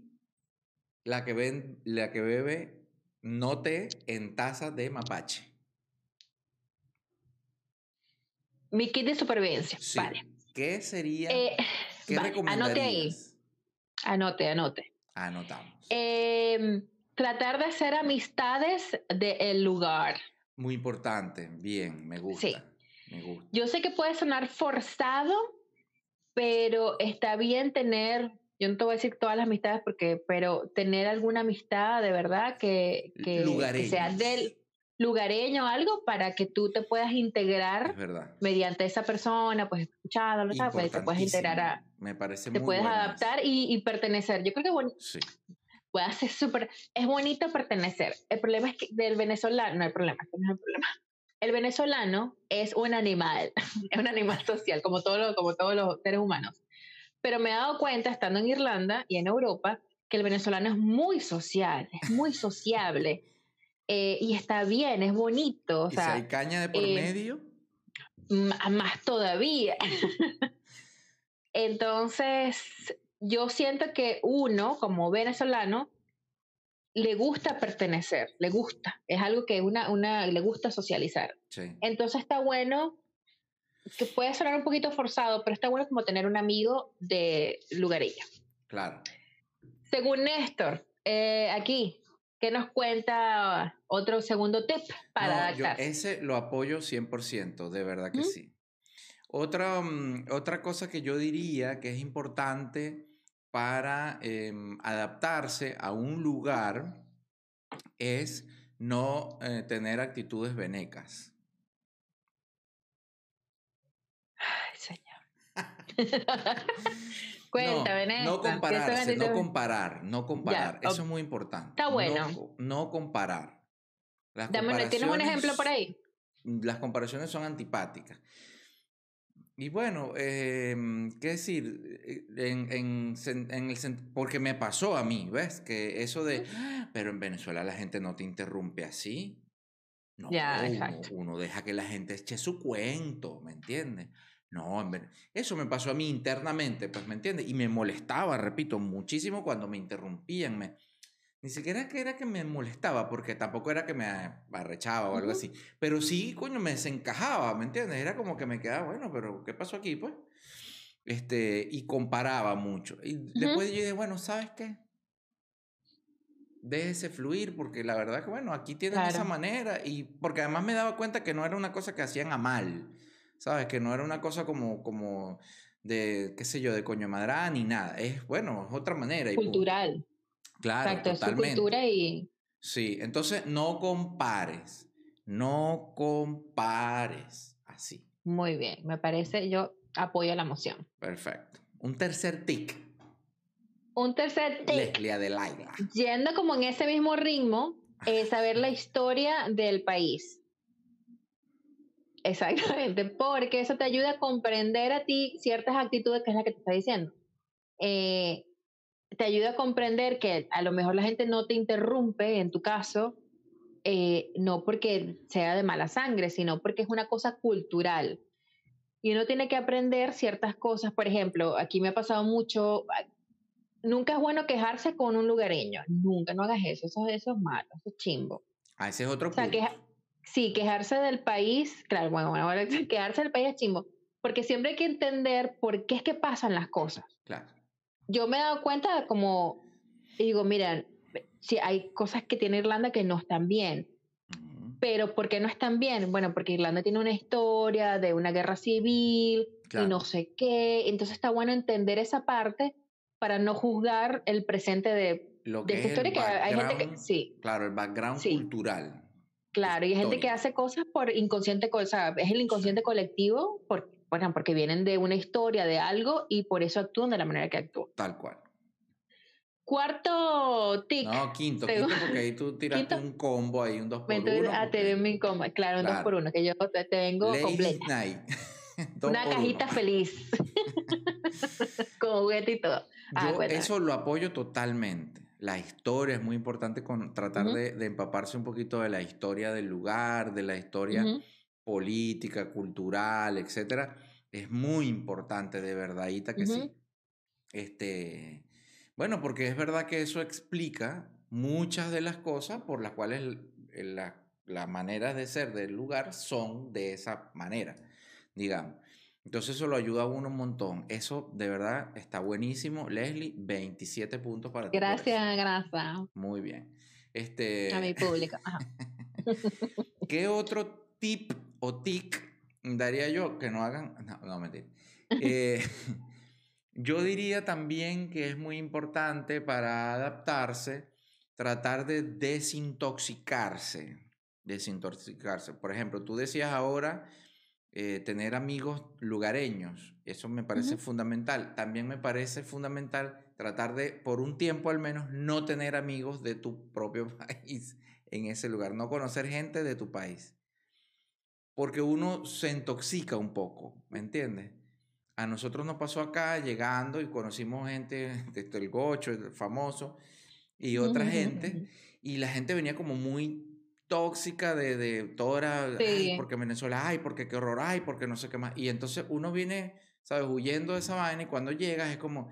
la que, ven, la que bebe no té en taza de mapache. Mi kit de supervivencia. Sí. Vale. ¿Qué sería? Eh, ¿Qué vale, anote ahí. Anote, anote. Anotamos. Em, tratar de hacer amistades del lugar. Muy importante. Bien, me gusta. Sí. Me gusta. Yo sé que puede sonar forzado, pero está bien tener, yo no te voy a decir todas las amistades, porque, pero tener alguna amistad de verdad que, que, que sea del lugareño o algo para que tú te puedas integrar Es mediante esa persona, pues escuchándolo, ¿sabes? Pues te puedes integrar a. Me parece te muy puedes bueno eso. adaptar y, y pertenecer. Yo creo que bueno, Sí. puede ser súper, es bonito pertenecer. El problema es que del venezolano, no hay problema, este no el problema. El venezolano es un animal, (laughs) es un animal social, como todos los, como todos los seres humanos. Pero me he dado cuenta, estando en Irlanda y en Europa, que el venezolano es muy social, es muy sociable. Eh, y está bien, es bonito. O ¿Y si sea, hay caña de por eh, medio? Más todavía. (laughs) Entonces, yo siento que uno, como venezolano, le gusta pertenecer, le gusta, es algo que una, una, le gusta socializar. Sí. Entonces está bueno, que puede sonar un poquito forzado, pero está bueno como tener un amigo de lugareño. Claro. Según Néstor, eh, aquí, ¿qué nos cuenta otro segundo tip para No, yo adaptarse? ese lo apoyo 100%, de verdad que sí. Otra, mm, otra cosa que yo diría que es importante para em, adaptarse a un lugar es no eh, tener actitudes venecas. Ay, señor. (laughs) (laughs) (laughs) Cuéntame, no, no ¿qué son compararse, no comparar, no comparar. Eso es muy importante. Está No bueno. No, comparar. Las Dame, ¿Tienes un ejemplo por comparaciones- ahí? las comparaciones son antipáticas. Y bueno, em, ¿qué decir? Eh, En, en en el porque me pasó a mí, ¿ves? Que eso de, "Ah, pero en Venezuela la gente no te interrumpe así. No, Ya, uno, uno deja que la gente eche su cuento, ¿me entiendes? No, eso me pasó a mí internamente, pues, ¿me entiendes? Y me molestaba, repito, muchísimo cuando me interrumpían. Me, ni siquiera que era que me molestaba, porque tampoco era que me arrechaba o algo así. Pero sí, coño, me desencajaba, ¿me entiendes? Era como que me quedaba, bueno, pero ¿qué pasó aquí, pues? Este, y comparaba mucho. Y después yo dije, bueno, ¿sabes qué? Déjese fluir, porque la verdad que, bueno, aquí tienen esa Claro. manera. Y porque además me daba cuenta que no era una cosa que hacían a mal, ¿sabes? Que no era una cosa como, como de, qué sé yo, de coño madrán ni nada. Es, bueno, es otra manera. y. Cultural. Claro, Exacto, es su totalmente. cultura y Sí, entonces no compares, no compares. Así, muy bien. Me parece, yo apoyo la moción. perfecto. Un tercer tic, Un tercer tip, Leslie Adelaida. yendo como en ese mismo ritmo, es saber la (laughs) historia del país. Exactamente, (laughs) porque eso te ayuda a comprender a ti ciertas actitudes que es la que te está diciendo. Eh, te ayuda a comprender que a lo mejor la gente no te interrumpe, en tu caso, eh, no porque sea de mala sangre, sino porque es una cosa cultural. Y uno tiene que aprender ciertas cosas. Por ejemplo, aquí me ha pasado mucho. Nunca es bueno quejarse con un lugareño. Nunca, no hagas eso. Eso, eso es malo, eso es chimbo. Ah, ese es otro O sea, punto. Sí, quejarse del país, claro, bueno, bueno, (laughs) quejarse del país es chimbo. Porque siempre hay que entender por qué es que pasan las cosas Claro. yo me he dado cuenta como, y digo, miren, si hay cosas que tiene Irlanda que no están bien, pero ¿por qué no están bien? Bueno, porque Irlanda tiene una historia de una guerra civil Claro. y no sé qué, entonces está bueno entender esa parte para no juzgar el presente de, Lo de que esta es el historia, que hay gente que, sí, Claro, el background Sí. cultural. Claro, y hay gente que hace cosas por inconsciente, co- o sea, es el inconsciente colectivo, por, bueno, porque vienen de una historia, de algo, y por eso actúan de la manera que actúan. Tal cual. Cuarto tic. No, quinto, quinto, (laughs) porque ahí tú tiraste Quinto. un combo ahí, un dos por Me estoy uno. a porque- tener mi coma, claro, un dos Claro. por uno, que yo te tengo Ladies completa. Night. (laughs) Una cajita uno. feliz. (laughs) Con juguete y todo. Ah, Yo eso lo apoyo totalmente. La historia es muy importante con tratar de, de empaparse un poquito de la historia del lugar, de la historia política, cultural, etcétera. Es muy importante, de verdadita que sí. Este, bueno, porque es verdad que eso explica muchas de las cosas por las cuales el- el- la- las maneras de ser del lugar son de esa manera, digamos. Entonces eso lo ayuda a uno un montón. Eso de verdad está buenísimo. Leslie, 27 puntos para ti. Gracias, gracias Muy bien. Este, a mi público. Ajá. (laughs) ¿Qué otro tip o tic daría yo que no hagan? No, no mentira. Eh, (laughs) yo diría también que es muy importante para adaptarse tratar de desintoxicarse. Desintoxicarse. Por ejemplo, tú decías ahora eh, tener amigos lugareños. Eso me parece fundamental. También me parece fundamental tratar de, por un tiempo al menos, no tener amigos de tu propio (laughs) país en ese lugar, no conocer gente de tu país. Porque uno se intoxica un poco, ¿me entiendes? A nosotros nos pasó acá llegando y conocimos gente, (laughs) este, el Gocho, el famoso, y otra gente, y la gente venía como muy tóxica de, de todo era, ay, Sí. porque Venezuela, ay, porque qué horror, ay, porque no sé qué más. Y entonces uno viene, ¿sabes? Huyendo de esa vaina y cuando llegas es como,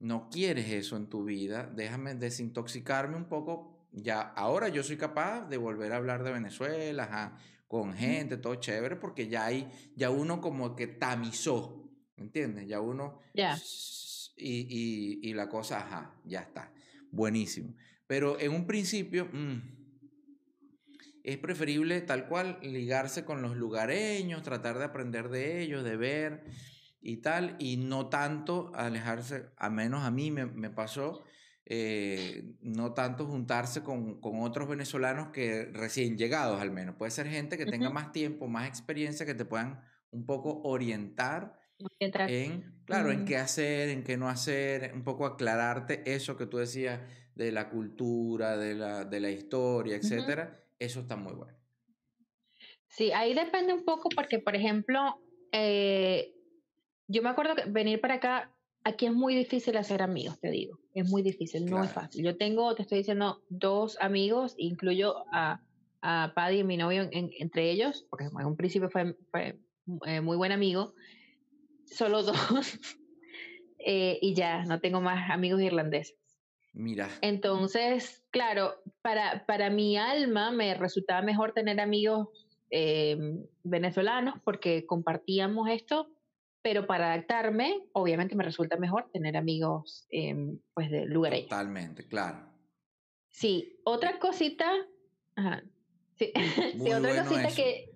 no quieres eso en tu vida, déjame desintoxicarme un poco. Ya, ahora yo soy capaz de volver a hablar de Venezuela, ajá, con gente, todo chévere, porque ya hay, ya uno como que tamizó, ¿entiendes? Ya uno... Ya. Y, y, y la cosa, ajá, ya está. Buenísimo. Pero en un principio mm, es preferible tal cual ligarse con los lugareños, tratar de aprender de ellos, de ver y tal, y no tanto alejarse, a menos a mí me, me pasó, eh, no tanto juntarse con, con, otros venezolanos que recién llegados al menos. Puede ser gente que tenga más tiempo, más experiencia, que te puedan un poco orientar en, claro, en qué hacer, en qué no hacer, un poco aclararte eso que tú decías de la cultura, de la, de la historia, etcétera. Eso está muy bueno. Sí, ahí depende un poco porque, por ejemplo, eh, yo me acuerdo que venir para acá, aquí es muy difícil hacer amigos, te digo. Es muy difícil, no es fácil. Yo tengo, te estoy diciendo, dos amigos, incluyo a, a Paddy y mi novio entre ellos, porque en un principio fue, fue eh, muy buen amigo, solo dos, (laughs) eh, y ya, no tengo más amigos irlandeses. Mira. Entonces, claro, para, para mi alma me resultaba mejor tener amigos eh, venezolanos porque compartíamos esto, pero para adaptarme, obviamente me resulta mejor tener amigos eh, pues de lugares. Totalmente, claro. Sí, otra cosita, ajá, sí, (laughs) sí otra cosita que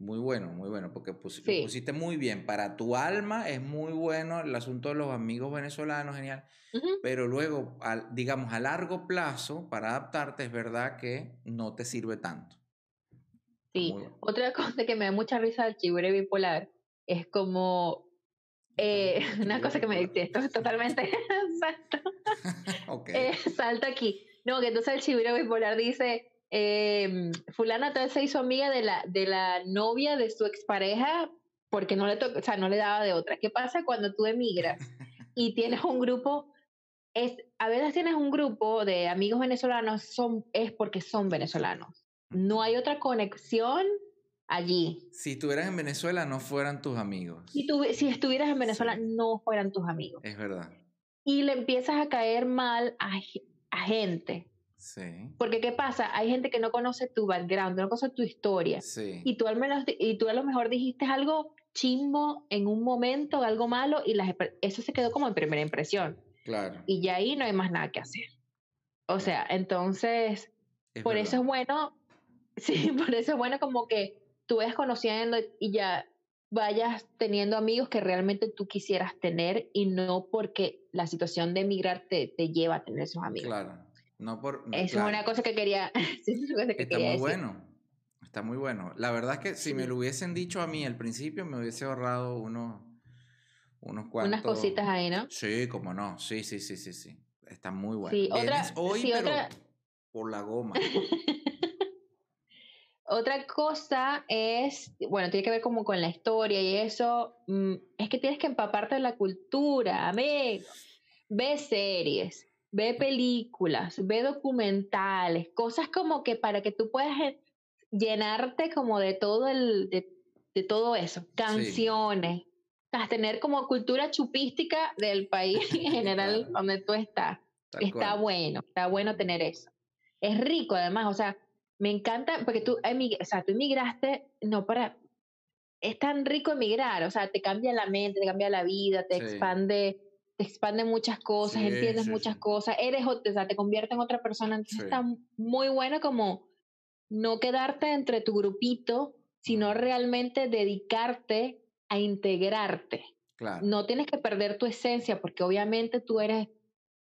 muy bueno, muy bueno, porque pusiste muy bien. Para tu alma es muy bueno el asunto de los amigos venezolanos, genial. Pero luego, digamos, a largo plazo, para adaptarte, es verdad que no te sirve tanto. Sí, otra (laughs) cosa que me da mucha risa del chihuahua bipolar es como eh, (laughs) una cosa que me dice, esto es totalmente (laughs) salto. okay. eh, salta aquí. No, que entonces el chihuahua bipolar dice, eh, fulana tal se hizo amiga de la, de la novia de su expareja porque no le, o sea, no le daba de otra. ¿Qué pasa cuando tú emigras (laughs) y tienes un grupo? Es, a veces tienes un grupo de amigos venezolanos, son, es porque son venezolanos. No hay otra conexión allí. Si estuvieras en Venezuela, no fueran tus amigos. Si, tú, si estuvieras en Venezuela, no fueran tus amigos. Es verdad. Y le empiezas a caer mal a, a gente Sí. Porque ¿qué pasa? Hay gente que no conoce tu background, no conoce tu historia. Sí. Y tú al menos, y tú a lo mejor dijiste algo chimbo en un momento, algo malo, y las, eso se quedó como en primera impresión. Claro. Y ya ahí no hay más nada que hacer. O sea, entonces, por eso es bueno, (laughs) sí, por eso es bueno como que tú vayas conociendo y ya vayas teniendo amigos que realmente tú quisieras tener y no porque la situación de emigrar te, te lleva a tener esos amigos. Claro. No por, es una cosa que quería. (laughs) Está muy bueno. Está muy bueno. La verdad es que si me lo hubiesen dicho a mí al principio, me hubiese ahorrado unos, unos cuantos. Unas cositas ahí, ¿no? Sí, como no. Sí, sí, sí, sí, sí. Está muy bueno. Sí, otra, hoy, sí, pero por la goma. (laughs) otra cosa es, bueno, tiene que ver como con la historia y eso, mm, es que tienes que empaparte de la cultura, amigo. Ve series, ve películas, ve documentales, cosas como que para que tú puedas eh, llenarte como de todo el, de, de todo eso, canciones, sí. tener como cultura chupística del país (laughs) en general donde tú estás. está bueno, está bueno tener eso. Es rico además, o sea, me encanta porque tú, o sea, tú emigraste, no para, es tan rico emigrar, o sea, te cambia la mente, te cambia la vida, te sí. expande te expande muchas cosas, sí, entiendes sí, muchas sí. cosas, eres, o sea, te convierte en otra persona. Entonces está muy bueno como no quedarte entre tu grupito, sino realmente dedicarte a integrarte. Claro. No tienes que perder tu esencia, porque obviamente tú eres,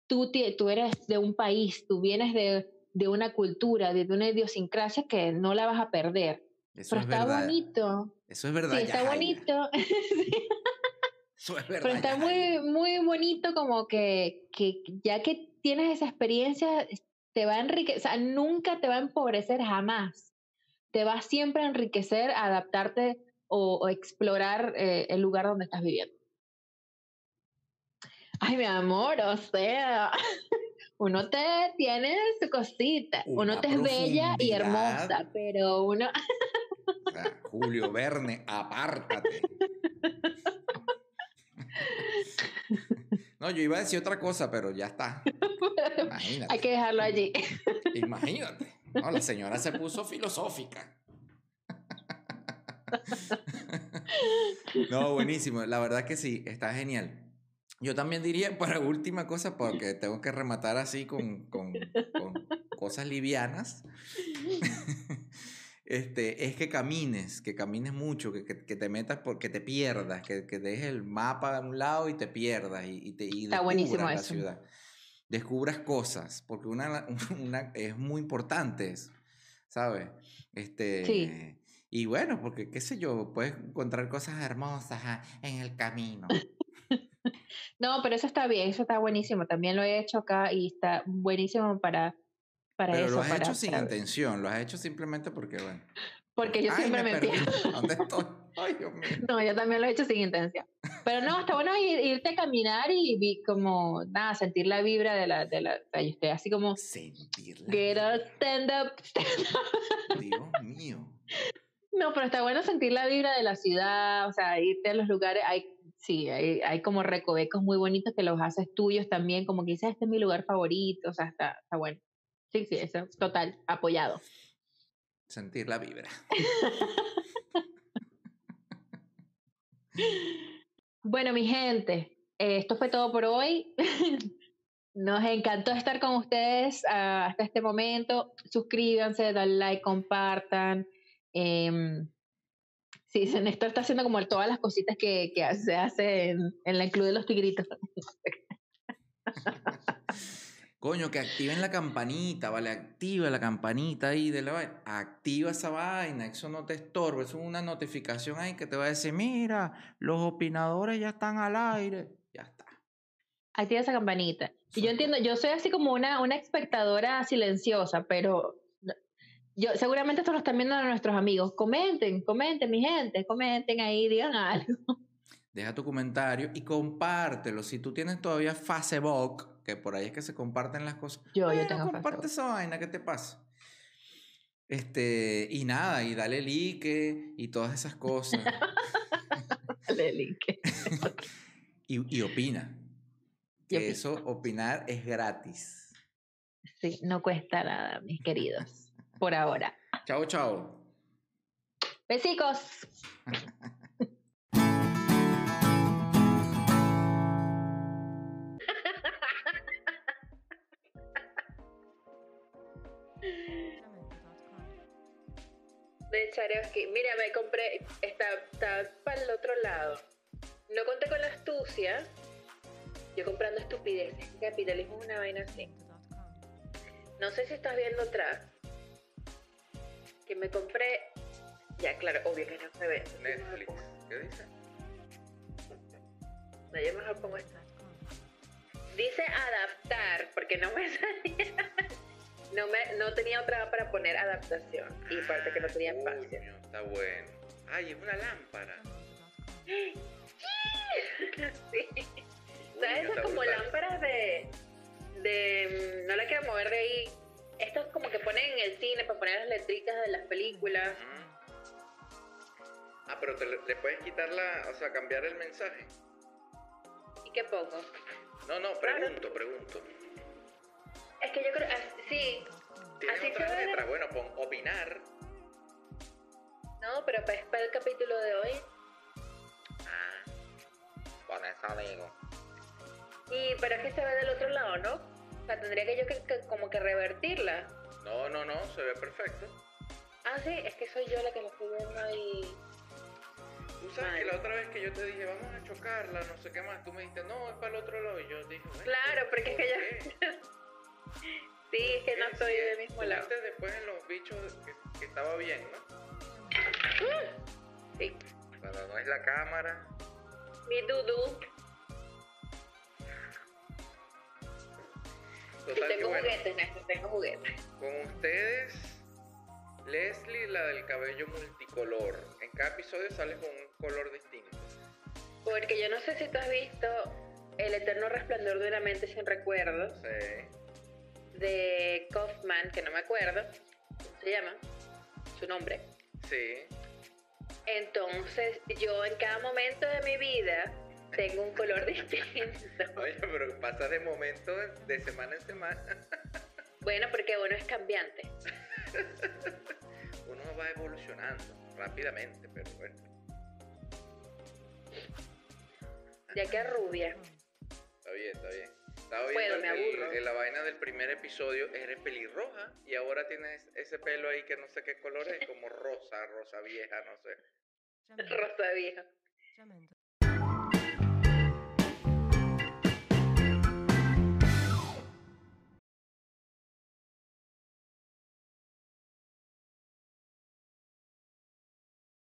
tú, tú eres de un país, tú vienes de, de una cultura, de una idiosincrasia que no la vas a perder. Eso Pero es está verdad. bonito. Eso es verdad. Sí, está ya, bonito. (laughs) Eso es verdad. Pero está muy, muy bonito como que, que ya que tienes esa experiencia, te va a enriquecer, o sea, nunca te va a empobrecer jamás. Te va siempre a enriquecer, a adaptarte o, o explorar eh, el lugar donde estás viviendo. Ay, mi amor, o sea, (laughs) uno te tiene su cosita, Una uno te es bella y hermosa, pero uno... O sea, Julio Verne, apártate. (laughs) No, yo iba a decir otra cosa, pero ya está. Imagínate. Hay que dejarlo allí. Imagínate. No, la señora se puso filosófica. No, buenísimo. La verdad que sí, está genial. Yo también diría, (laughs) para última cosa, porque tengo que rematar así con, con con, con cosas livianas, este, es que camines, que camines mucho, que, que, que te metas, por, que te pierdas, que, que dejes el mapa de un lado y te pierdas y, y te y Está buenísimo descubras la eso. ciudad. Descubras cosas, porque una, (laughs) una, es muy importante eso, ¿sabes? Este, Y bueno, porque qué sé yo, puedes encontrar cosas hermosas ah, en el camino. (laughs) No, pero eso está bien, eso está buenísimo. También lo he hecho acá y está buenísimo para, para Pero eso. lo has para- hecho sin para- intención, lo has hecho simplemente porque, bueno. Porque yo Ay, siempre me, perdí. pierdo. (laughs) ¿Dónde estoy? Ay, Dios mío. No, yo también lo he hecho sin intención. Pero no, está bueno ir- irte a caminar y vi- como, nada, sentir la vibra de la, de la, yo estoy así como, Sentir la get up, stand up, (laughs) stand up. Dios mío. No, pero está bueno sentir la vibra de la ciudad, o sea, irte a los lugares, hay, sí, hay, hay como recovecos muy bonitos que los haces tuyos también, como que dices, este es mi lugar favorito, o sea, está, está bueno. Sí, sí, eso, total, apoyado. Sentir la vibra. (laughs) Bueno, mi gente, eh, esto fue todo por hoy. (laughs) Nos encantó estar con ustedes ah, hasta este momento. Suscríbanse, dale like, compartan. Em, sí, se- Néstor está haciendo como todas las cositas que, que se hace en, en la Club de los Tigritos. (laughs) Coño, que activen la campanita, ¿vale? Activa la campanita ahí de la vaina. Activa esa vaina, eso no te estorba. Eso es una notificación ahí que te va a decir, mira, los opinadores ya están al aire. Ya está. Activa esa campanita. Y yo entiendo, yo soy así como una, una espectadora silenciosa, pero yo seguramente esto lo están viendo nuestros amigos. Comenten, comenten, mi gente, comenten ahí, digan (laughs) algo. Deja tu comentario y compártelo. Si tú tienes todavía Facebook, que por ahí es que se comparten las cosas. Yo, yo bueno, tengo comparte Facebook. esa vaina, ¿qué te pasa? Este, y nada, y dale like y todas esas cosas. (laughs) Dale link. (laughs) y, y opina. Que eso, opinar es gratis. Sí, no cuesta nada, mis queridos. Por ahora. Chao, chao. Besicos. (laughs) De Charevsky. Mira, me compré. Está, está para el otro lado. No conté con la astucia. Yo comprando estupideces. Capitalismo es una vaina así. No sé si estás viendo atrás. Que me compré. Ya, claro, obvio que no se ve. Netflix. ¿Qué dice? No, yo mejor pongo esto. Dice adaptar, porque no me (laughs) salía. No, me, no tenía otra para poner adaptación. Y aparte que no tenía espacio. Coño, está bueno. Ay, es una lámpara. (laughs) sí. ¿Sabes? Esas como brutal. lámparas de. de. mm, No la quiero mover de ahí. Estos como que ponen en el cine para poner las letritas de las películas. Ah, pero te le, puedes quitar la, o sea, cambiar el mensaje. ¿Y qué pongo? No, no, Claro. pregunto, pregunto. Es que yo creo. Sí. ¿Tienes Así otra se ve. letra? Bueno, pon opinar. No, pero para, para el capítulo de hoy. Ah, con eso digo. Y pero es que se ve del otro lado, ¿no? O sea, tendría que yo que, que como que revertirla. No, no, no, se ve perfecto. Ah, sí, es que soy yo la que lo estoy viendo ahí. Tú sabes Mal. que la otra vez que yo te dije, vamos a chocarla, no sé qué más, tú me dijiste, no, es para el otro lado. Y yo dije, bueno, Claro, ¿pero porque es que qué? (laughs) Sí, es que no estoy del mismo lado. viste después en los bichos que, que estaba bien, ¿no? Sí. Cuando no es la cámara. Mi dudu. Y Total tengo bueno, juguetes, Néstor, tengo juguetes. con ustedes, Leslie, la del cabello multicolor. En cada episodio sale con un color distinto. Porque yo no sé si tú has visto El eterno resplandor de una mente sin recuerdos Sí, de Kaufman, que no me acuerdo cómo se llama, su nombre. sí. Entonces, yo en cada momento de mi vida tengo un color (laughs) distinto. Oye, pero pasa de momento de, semana en semana. (laughs) Bueno, porque uno es cambiante. Uno va evolucionando rápidamente, pero bueno. Ya que rubia. Está bien, está bien. Estaba viendo me el- aburro. el- la vaina del primer episodio, eres pelirroja y ahora tienes ese pelo ahí que no sé qué color es, como rosa, rosa vieja, no sé. Rosa vieja.